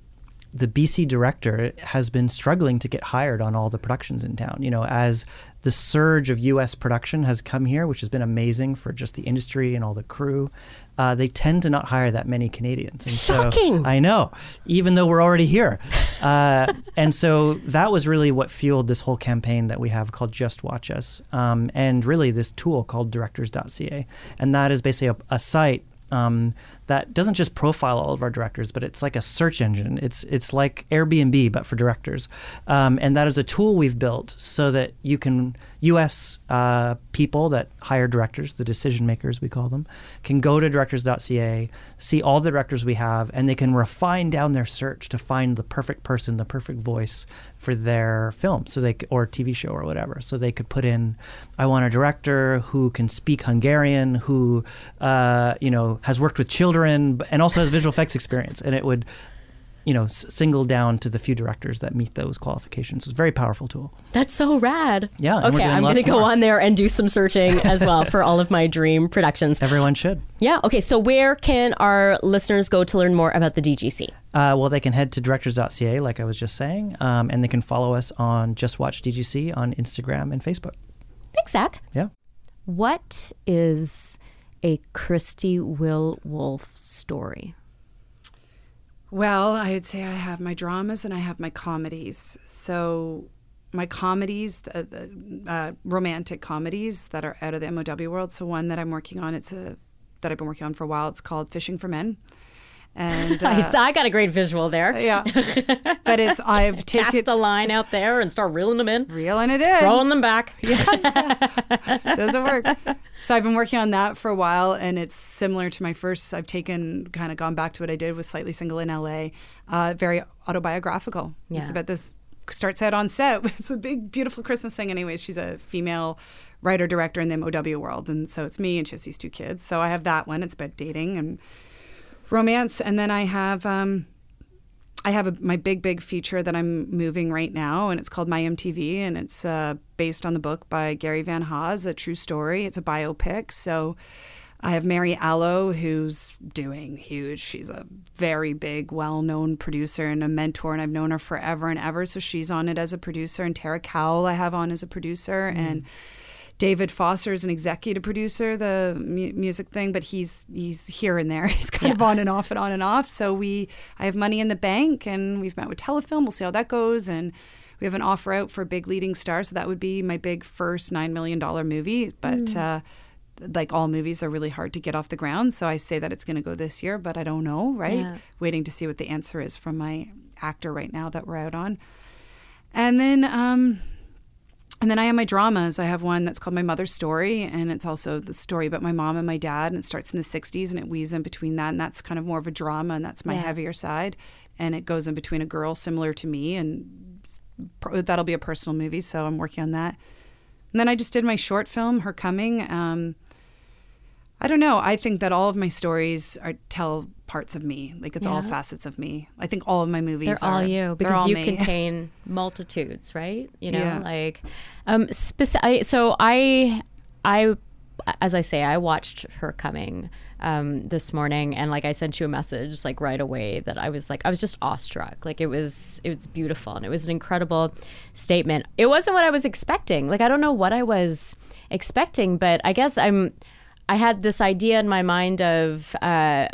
the BC director has been struggling to get hired on all the productions in town. You know, as the surge of U.S. production has come here, which has been amazing for just the industry and all the crew, uh, they tend to not hire that many Canadians. And so- Shocking. I know, even though we're already here. Uh, and so that was really what fueled this whole campaign that we have called Just Watch Us, um, and really this tool called directors.ca. And that is basically a, a site um, that doesn't just profile all of our directors, but it's like a search engine. It's it's like Airbnb, but for directors. Um, and that is a tool we've built so that you can U.S. Uh, people that hire directors, the decision makers we call them, can go to directors.ca, see all the directors we have, and they can refine down their search to find the perfect person, the perfect voice for their film, so they or TV show or whatever. So they could put in, I want a director who can speak Hungarian, who uh, you know has worked with children, b- and also has visual effects experience, and it would. You know, s- single down to the few directors that meet those qualifications. It's a very powerful tool. That's so rad. Yeah, Okay, I'm going to go more. on there and do some searching as well for all of my dream productions. Everyone should. Yeah. Okay. So where can our listeners go to learn more about the DGC? Uh, well, they can head to directors.ca, like I was just saying, um, and they can follow us on Just Watch DGC on Instagram and Facebook. Thanks, Zach. Yeah. What is a Christie Will Wolf story? Well, I'd say I have my dramas and I have my comedies. So, my comedies, the, uh, romantic comedies that are out of the MOW world. So, one that I'm working on, it's a that I've been working on for a while. It's called Fishing for Men, And I, uh, I got a great visual there. yeah, but it's I've Cast a line out there and start reeling them in, reeling it in. throwing them back. Yeah, doesn't work. So I've been working on that for a while, and it's similar to my first. I've taken kind of gone back to what I did with Slightly Single in LA. Uh, very autobiographical. Yeah. It's about this. Starts out on set. It's a big, beautiful Christmas thing. Anyways, she's a female writer director in the MOW world, and so it's me, and she has these two kids. So I have that one. It's about dating and romance, and then I have. Um, I have a, my big, big feature that I'm moving right now, and it's called My MTV, and it's uh, based on the book by Gary Van Haas, a true story. It's a biopic. So I have Mary Aloe, who's doing huge. She's a very big, well known producer and a mentor, and I've known her forever and ever. So she's on it as a producer, and Tara Cowell I have on as a producer, and David Foster is an executive producer, the mu- music thing, but he's he's here and there. He's kind of on and off and on and off. So we, I have money in the bank, and we've met with Telefilm. We'll see how that goes, and we have an offer out for a big leading star. So that would be my big first nine million dollar movie. But uh, like all movies, are really hard to get off the ground. So I say that it's going to go this year, but I don't know. Right? Yeah. Waiting to see what the answer is from my actor right now that we're out on, and then. um and then I have my dramas. I have one that's called My Mother's Story, and it's also the story about my mom and my dad, and it starts in the 60s and it weaves in between that, and that's kind of more of a drama, and that's my Yeah. heavier side. And it goes in between a girl similar to me, and that'll be a personal movie, so I'm working on that. And then I just did my short film, Her Coming. Um, I don't know. I think that all of my stories are tell parts of me. Like it's all facets of me. I think all of my movies They're all you because all you me. contain multitudes, right? You know, Yeah. like um speci- I, so I I as I say I watched her coming um this morning and like I sent you a message like right away that I was like I was just awestruck. Like it was it was beautiful and it was an incredible statement. It wasn't what I was expecting. Like I don't know what I was expecting, but I guess I'm I had this idea in my mind of uh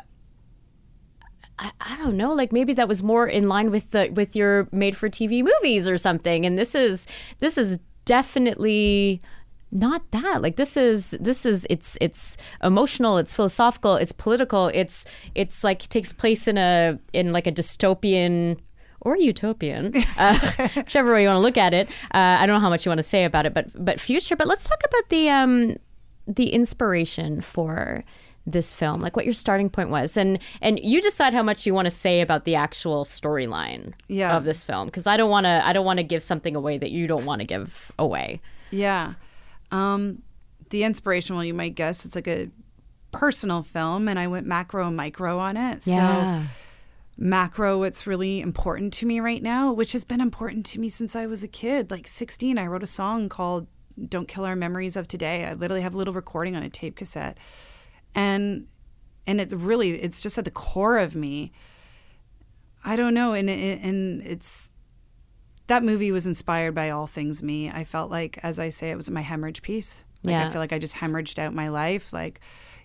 I, I don't know, like maybe that was more in line with the with your made for TV movies or something. And this is this is definitely not that. Like this is this is it's it's emotional, it's philosophical, it's political, it's it's like takes place in a in like a dystopian or utopian, uh, whichever way you want to look at it. Uh, I don't know how much you want to say about it, but but future. But let's talk about the um, the inspiration for this film, like what your starting point was, and and you decide how much you want to say about the actual storyline Yeah. of this film, because I don't want to I don't want to give something away that you don't want to give away. Yeah. Um, the inspiration, well, you might guess it's like a personal film, and I went macro and micro on it. So, macro, what's really important to me right now, which has been important to me since I was a kid, like 16, I wrote a song called Don't Kill Our Memories of Today. I literally have a little recording on a tape cassette. And and it's really it's just at the core of me. I don't know, and it- and it's that movie was inspired by all things me. I felt like, as I say, it was my hemorrhage piece. Like Yeah. I feel like I just hemorrhaged out my life, like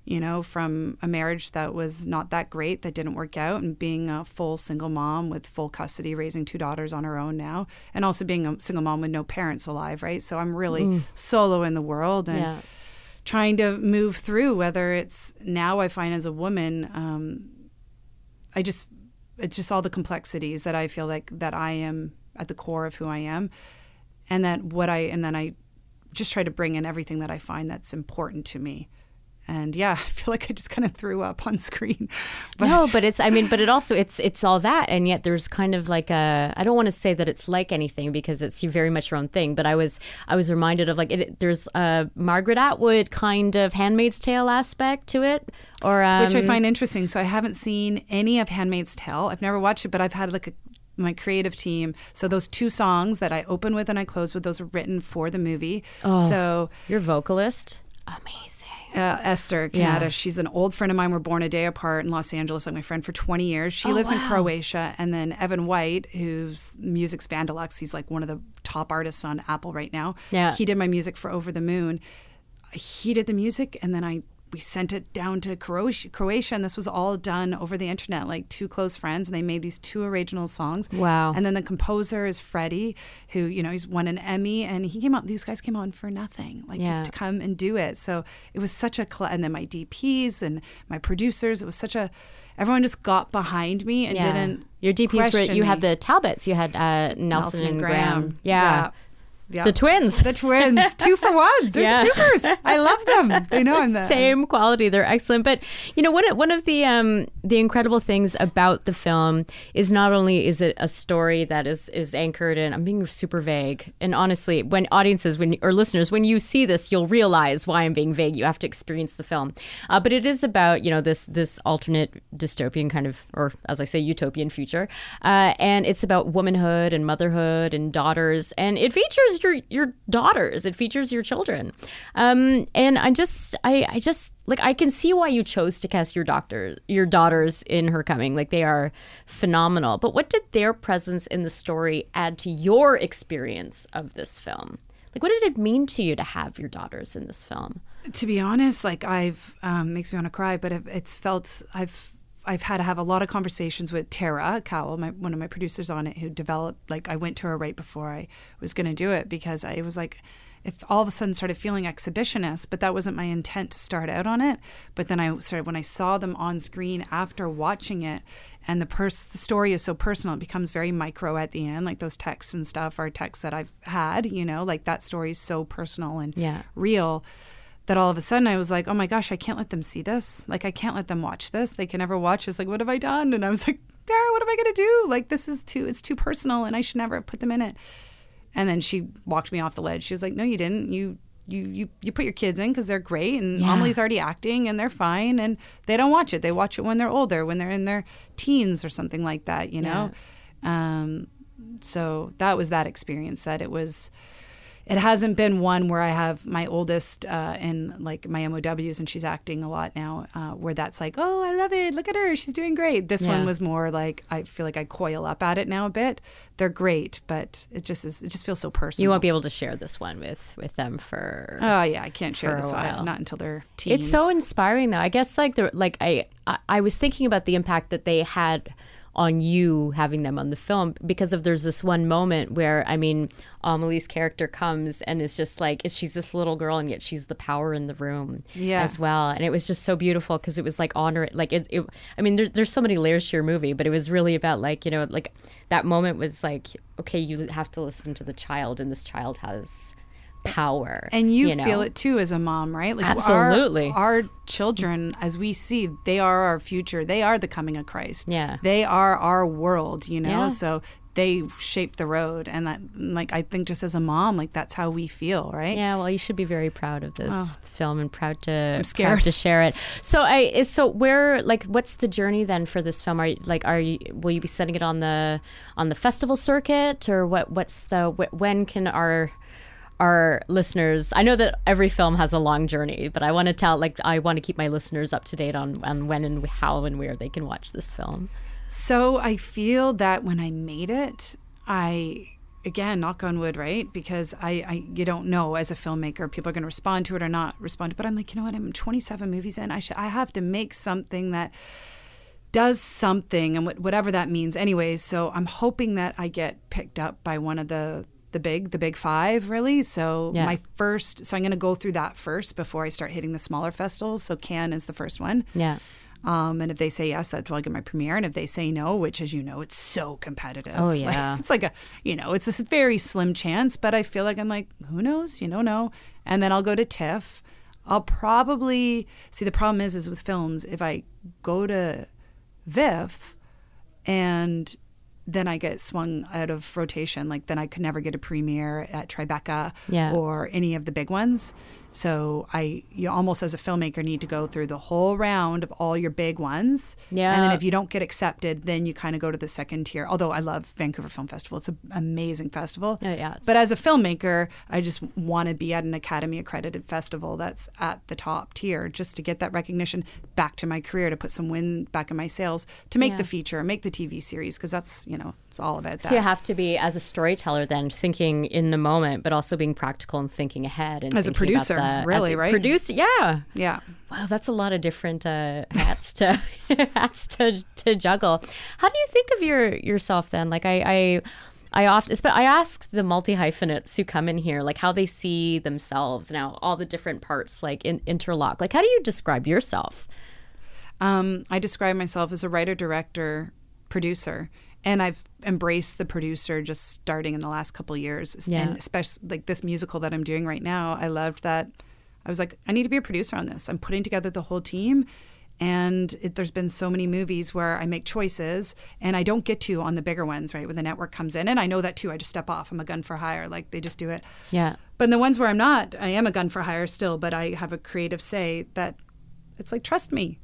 you know, from a marriage that was not that great, that didn't work out, and being a full single mom with full custody, raising two daughters on her own now, and also being a single mom with no parents alive, right? So I'm really solo in the world, and Yeah. trying to move through. Whether it's now, I find as a woman, um, I just it's just all the complexities that I feel like that I am at the core of who I am, and that what I and then I just try to bring in everything that I find that's important to me. And yeah, I feel like I just kind of threw up on screen. But no, but it's I mean, but it also it's it's all that, and yet there's kind of like a I don't want to say that it's like anything because it's very much your own thing. But I was I was reminded of like it, there's a Margaret Atwood kind of Handmaid's Tale aspect to it, or um, which I find interesting. So I haven't seen any of Handmaid's Tale. I've never watched it, but I've had like a my creative team. So those two songs that I open with and I close with, those were written for the movie. Oh, So your vocalist, amazing. uh, Esther Yeah. Canada. She's an old friend of mine. We're born a day apart in Los Angeles, like my friend for 20 years. She Oh, lives in. Croatia. And then Evan White, whose music's Vandalux, he's like one of the top artists on Apple right now. Yeah. He did my music for Over the Moon. He did the music, and then I we sent it down to Croatia, Croatia, and this was all done over the internet, like two close friends, and they made these two original songs. Wow. And then the composer is Freddie, who you know he's won an Emmy, and he came out. These guys came on for nothing, like Yeah. just to come and do it. So it was such a, cl- and then my DPs and my producers. It was such a, everyone just got behind me and didn't. Your DPs were you had the Talbots. You had uh, Nelson, and Graham. Yeah. Yeah. Yeah. The twins. The twins, two for one. They're Yeah. I love them. They know I'm the Same quality. They're excellent. But you know, one of, one of the um, the incredible things about the film is not only is it a story that is is anchored in. I'm being super vague. And honestly, when audiences, when or listeners, when you see this, you'll realize why I'm being vague. You have to experience the film. Uh, but it is about you know this this alternate dystopian kind of, or as I say, utopian future. Uh, and it's about womanhood and motherhood and daughters. And it features your your daughters. It features your children. Um, and I just I I just like I can see why you chose to cast your doctor your daughters in Her Coming. Like they are phenomenal. But what did their presence in the story add to your experience of this film? Like what did it mean to you to have your daughters in this film? to be honest, like I've um, makes me want to cry, but it's felt I've I've had to have a lot of conversations with Tara Cowell, my, one of my producers on it, who developed like I went to her right before I was going to do it because I was like. If all of a sudden started feeling exhibitionist, but that wasn't my intent to start out on it. But then I started when I saw them on screen after watching it, and the pers- the story is so personal, it becomes very micro at the end. Like those texts and stuff are texts that I've had, you know, like that story is so personal and Yeah. real that all of a sudden I was like, oh my gosh, I can't let them see this. Like, I can't let them watch this. They can never watch this. Like, what have I done? And I was like, Tara, what am I going to do? Like, this is too, it's too personal and I should never have put them in it. And then she walked me off the ledge. She was like, no, you didn't. You, you, you, you put your kids in because they're great and Yeah. Amelie's already acting and they're fine and they don't watch it. They watch it when they're older, when they're in their teens or something like that, you know? Yeah. Um, so that was that experience that it was it hasn't been one where I have my oldest uh, in like my MOWs and she's acting a lot now, uh, where that's like, oh, I love it. Look at her. She's doing great. This Yeah. one was more like, I feel like I coil up at it now a bit. They're great, but it just is, it just feels so personal. You won't be able to share this one with with them for Oh, yeah. I can't share this while. one. Not until they're teens. It's so inspiring, though. I guess like the like I, I I was thinking about the impact that they had on you having them on the film because of there's this one moment where I mean um, Amelie's character comes and is just like she's this little girl and yet she's the power in the room Yeah. as well and it was just so beautiful because it was like honor like it, it I mean there's there's so many layers to your movie but it was really about like you know like that moment was like okay you have to listen to the child and this child has power And you, know? feel it too as a mom, right? Like Absolutely. Our, children, as we see, they are our future. They are the coming of Christ. Yeah. They are our world, you know? Yeah. So they shape the road. And that, like, I think just as a mom, like, that's how we feel, right? Yeah, well, you should be very proud of this oh. film and proud to scared. proud to share it. So, I so where like what's the journey then for this film? Are you, like are you will you be setting it on the on the festival circuit or what? What's the wh- when can our our listeners? I know that every film has a long journey, but I want to tell like I want to keep my listeners up to date on on when and how and where they can watch this film. So I feel that when I made it, I again knock on wood, right? Because I, I you don't know as a filmmaker people are going to respond to it or not respond. But I'm like, you know what? I'm 27 movies in. I should I have to make something that does something and whatever that means. Anyways, so I'm hoping that I get picked up by one of the the big the big five really so Yeah. my first so i'm going to go through that first before i start hitting the smaller festivals so cannes is the first one Yeah. um, and if they say yes, that's when I get my premiere. And if they say no, which, as you know, it's so competitive. Oh, Like, yeah. it's like a, you know, it's a very slim chance. But I feel like I'm like, who knows? You don't know. And then I'll go to TIFF. I'll probably see. The problem is, is with films, if I go to VIFF and then I get swung out of rotation. Like then I could never get a premiere at Tribeca Yeah. or any of the big ones. So I, you almost as a filmmaker need to go through the whole round of all your big ones. Yeah. And then if you don't get accepted, then you kind of go to the second tier. Although I love Vancouver Film Festival, it's an amazing festival. Oh, yeah, yeah, But as a filmmaker, I just want to be at an Academy accredited festival that's at the top tier, just to get that recognition back to my career, to put some wind back in my sails, to make Yeah. the feature, make the TV series, because that's you know it's all about that. So you have to be as a storyteller then thinking in the moment, but also being practical and thinking ahead and As a thinking about producer. Really, the right? Producer, yeah. Yeah. Wow, that's a lot of different uh, hats to hats to, to juggle. How do you think of your yourself then? Like I, I I often, but I ask the multi hyphenates who come in here, like how they see themselves now, all the different parts like in, interlock. Like, how do you describe yourself? Um, I describe myself as a writer, director, producer, and I've embraced the producer just starting in the last couple years. Yeah. And especially like this musical that I'm doing right now, I loved that. I was like, I need to be a producer on this. I'm putting together the whole team. And it, there's been so many movies where I make choices and I don't get to on the bigger ones, right? When the network comes in. And I know that too. I just step off. I'm a gun for hire. Like they just do it. Yeah. But in the ones where I'm not, I am a gun for hire still, but I have a creative say that it's like, trust me.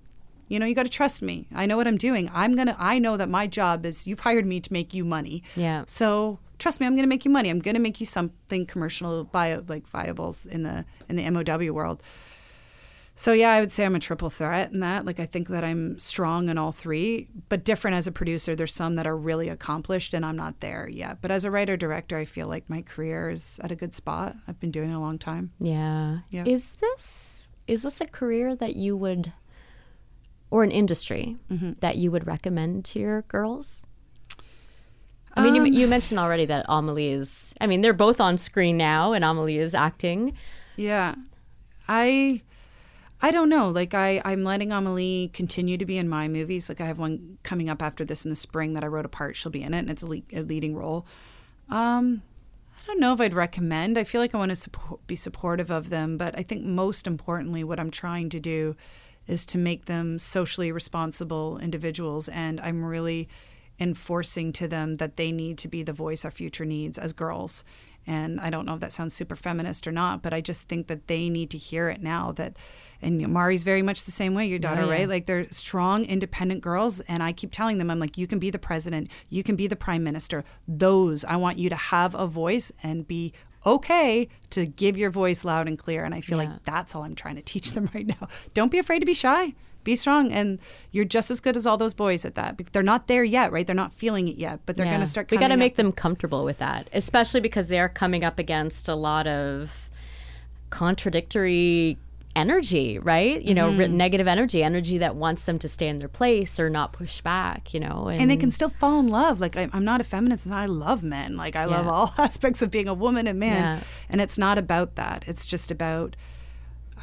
You know, you got to trust me. I know what I'm doing. I'm going to, I know that my job is you've hired me to make you money. Yeah. So trust me, I'm going to make you money. I'm going to make you something commercial, bio, like viables in the, in the MOW world. So yeah, I would say I'm a triple threat in that. Like I think that I'm strong in all three, but different as a producer. There's some that are really accomplished and I'm not there yet. But as a writer director, I feel like my career is at a good spot. I've been doing it a long time. Yeah. Yeah. Is this is this a career that you would or an industry Mm-hmm. that you would recommend to your girls? I mean, you, you mentioned already that Amelie is. I mean, they're both on screen now, and Amelie is acting. Yeah. I I don't know. Like I I'm letting Amelie continue to be in my movies. Like I have one coming up after this in the spring that I wrote a part. She'll be in it and it's a, le- a leading role. Um I don't know if I'd recommend. I feel like I want to support, be supportive of them, but I think most importantly what I'm trying to do is to make them socially responsible individuals and I'm really enforcing to them that they need to be the voice our future needs as girls. And I don't know if that sounds super feminist or not, but I just think that they need to hear it now. That, and Mari's very much the same way. Your oh, daughter, Oh, yeah. right? Like they're strong, independent girls, and I keep telling them, I'm like, you can be the president, you can be the prime minister. Those I want you to have a voice and be okay to give your voice loud and clear. And I feel Yeah. like that's all I'm trying to teach them right now. Don't be afraid to be shy. Be strong, and you're just as good as all those boys at that. They're not there yet, right? They're not feeling it yet, but they're Yeah. going to start. We got to make up- them comfortable with that, especially because they are coming up against a lot of contradictory energy, right? You know, Mm-hmm. ri- negative energy, energy that wants them to stay in their place or not push back. You know, and they can still fall in love. Like I, I'm not a feminist, and I love men. Like I love all aspects of being a woman and man. Yeah. And it's not about that. It's just about.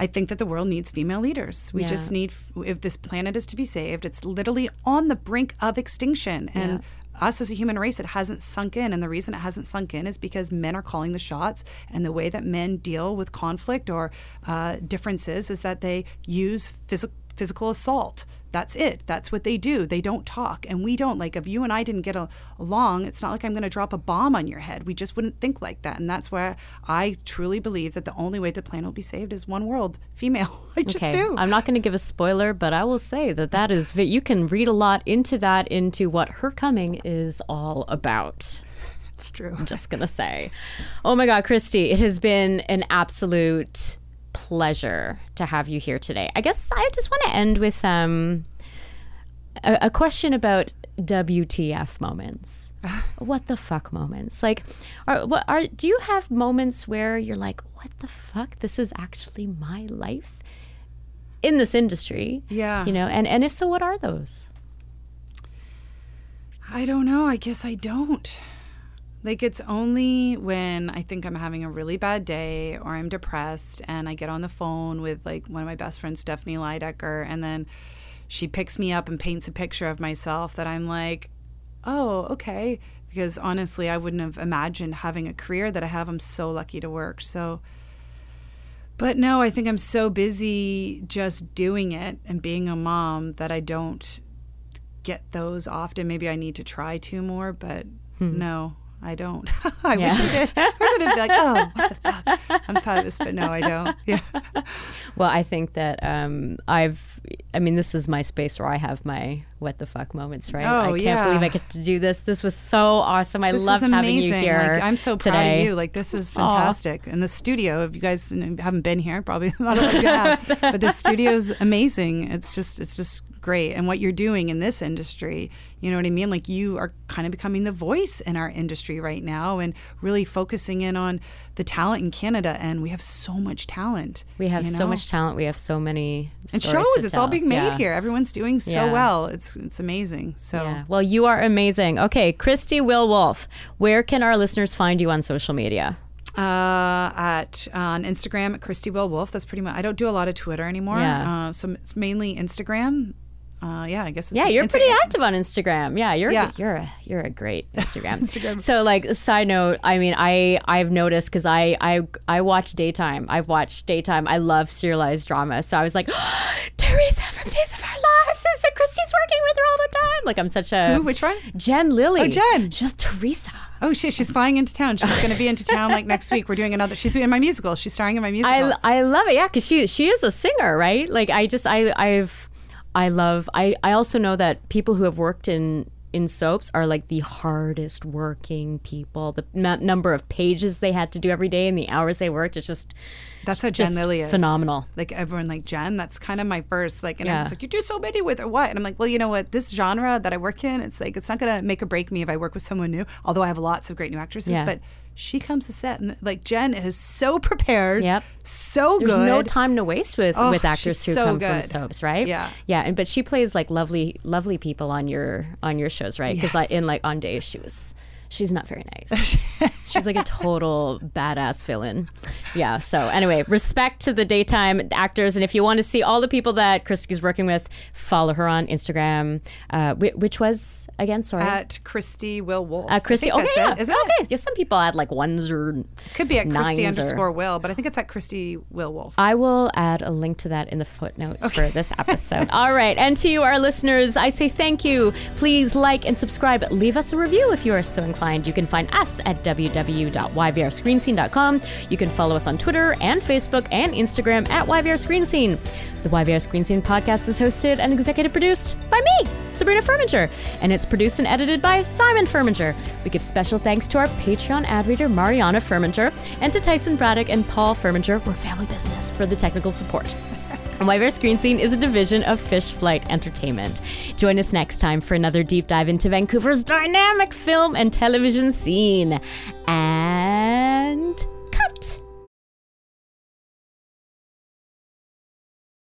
I think that the world needs female leaders. We Yeah. just need, if this planet is to be saved, it's literally on the brink of extinction. And us as a human race, it hasn't sunk in. And the reason it hasn't sunk in is because men are calling the shots. And the way that men deal with conflict or uh, differences is that they use physical physical assault. That's it. That's what they do. They don't talk. And we don't. Like, if you and I didn't get a- along, it's not like I'm going to drop a bomb on your head. We just wouldn't think like that. And that's why I truly believe that the only way the planet will be saved is one world, female. I just okay. do. I'm not going to give a spoiler, but I will say that that is you can read a lot into that into what her coming is all about. it's true. I'm just gonna say. Oh my God, Christie, it has been an absolute pleasure to have you here today. I guess I just want to end with um, a, a question about WTF moments. what the fuck moments? Like, are, what are do you have moments where you're like, what the fuck? This is actually my life in this industry. Yeah. You know, and and if so, what are those? I don't know. I guess I don't. Like, it's only when I think I'm having a really bad day or I'm depressed and I get on the phone with like one of my best friends, Stephanie Leidecker, and then she picks me up and paints a picture of myself that I'm like, oh, okay. Because honestly, I wouldn't have imagined having a career that I have. I'm so lucky to work. So, but no, I think I'm so busy just doing it and being a mom that I don't get those often. Maybe I need to try to more, but hmm. no, I don't. I wish I did. I wish I did be like, oh, what the fuck? I'm famous, but no, I don't. Yeah. Well, I think that um, I've, I mean, this is my space where I have my what the fuck moments, right? Oh, I can't yeah. believe I get to do this. This was so awesome. I This loved having you here. Like, I'm so proud today. of you. Like this is fantastic. And the studio, if you guys haven't been here, probably a lot of you have, but the studio's amazing. It's just, it's just great. And what you're doing in this industry, you know what I mean? Like you are kind of becoming the voice in our industry right now and really focusing in on the talent in Canada. And we have so much talent. We have you so much talent. We have so many and shows. It's all being made Yeah. here. Everyone's doing so Yeah. well. It's it's amazing. So Yeah. Well, you are amazing. Okay, Christie Will Wolf, where can our listeners find you on social media? uh, at on Instagram at Christie Will Wolf. That's pretty much. I don't do a lot of Twitter anymore. Yeah. Uh, so it's mainly Instagram. Uh, yeah, I guess. It's Yeah, you're Insta- pretty active on Instagram. Yeah, you're Yeah. you're a you're a great Instagram. Instagram. So like side note, I mean, I I've noticed because I I I watch daytime. I've watched daytime. I love serialized drama. So I was like, oh, Theresa from Days of Our Lives is that Christie's working with her all the time. Like I'm such a Who? Which one? Jen Lilley. Oh, Jen. Just Theresa. Oh shit, she's flying into town. She's going to be into town like next week. We're doing another. She's in my musical. She's starring in my musical. I, I love it. Yeah, because she she is a singer, right? Like I just I I've I love I I also know that people who have worked in in soaps are like the hardest working people. The m- number of pages they had to do every day and the hours they worked. It's just That's how Jen Lilley is. phenomenal. Like everyone, like Jen. That's kind of my first. Like, and Yeah. everyone's like, you do so many with her. What? And I'm like, well, you know what? This genre that I work in, it's like it's not gonna make or break me if I work with someone new. Although I have lots of great new actresses, Yeah. but she comes to set and like Jen is so prepared. Yep. So good. there's good. no time to waste with Oh, with actors who so come from soaps, right? Yeah. yeah. And but she plays like lovely lovely people on your on your shows, right? Because Yes. like in like on days she was. She's not very nice. She's like a total badass villain. Yeah. So anyway, respect to the daytime actors, and if you want to see all the people that Christie's working with, follow her on Instagram, uh, which was again, sorry, At Christie Will Wolf. uh, Christie. I think Okay, that's yeah, it, okay. it? Yeah, some people add like ones or Could be at Christie or- underscore Will, but I think it's at Christie Will Wolf. I will add a link to that in the footnotes for this episode. All right. And to you, our listeners, I say thank you. Please like and subscribe. Leave us a review if you are so inclined. Find you can find us at www.yvrscreenscene.com. You can follow us on Twitter and Facebook and Instagram at YVR Screen Scene. The YVR Screen Scene podcast is hosted and executive produced by me, Sabrina Furminger, and it's produced and edited by Simon Furminger. We give special thanks to our Patreon ad reader, Mariana Furminger, and to Tyson Braddock and Paul Furminger. We're family business for the technical support. YVR Screen Scene is a division of Fish Flight Entertainment. Join us next time for another deep dive into Vancouver's dynamic film and television scene. And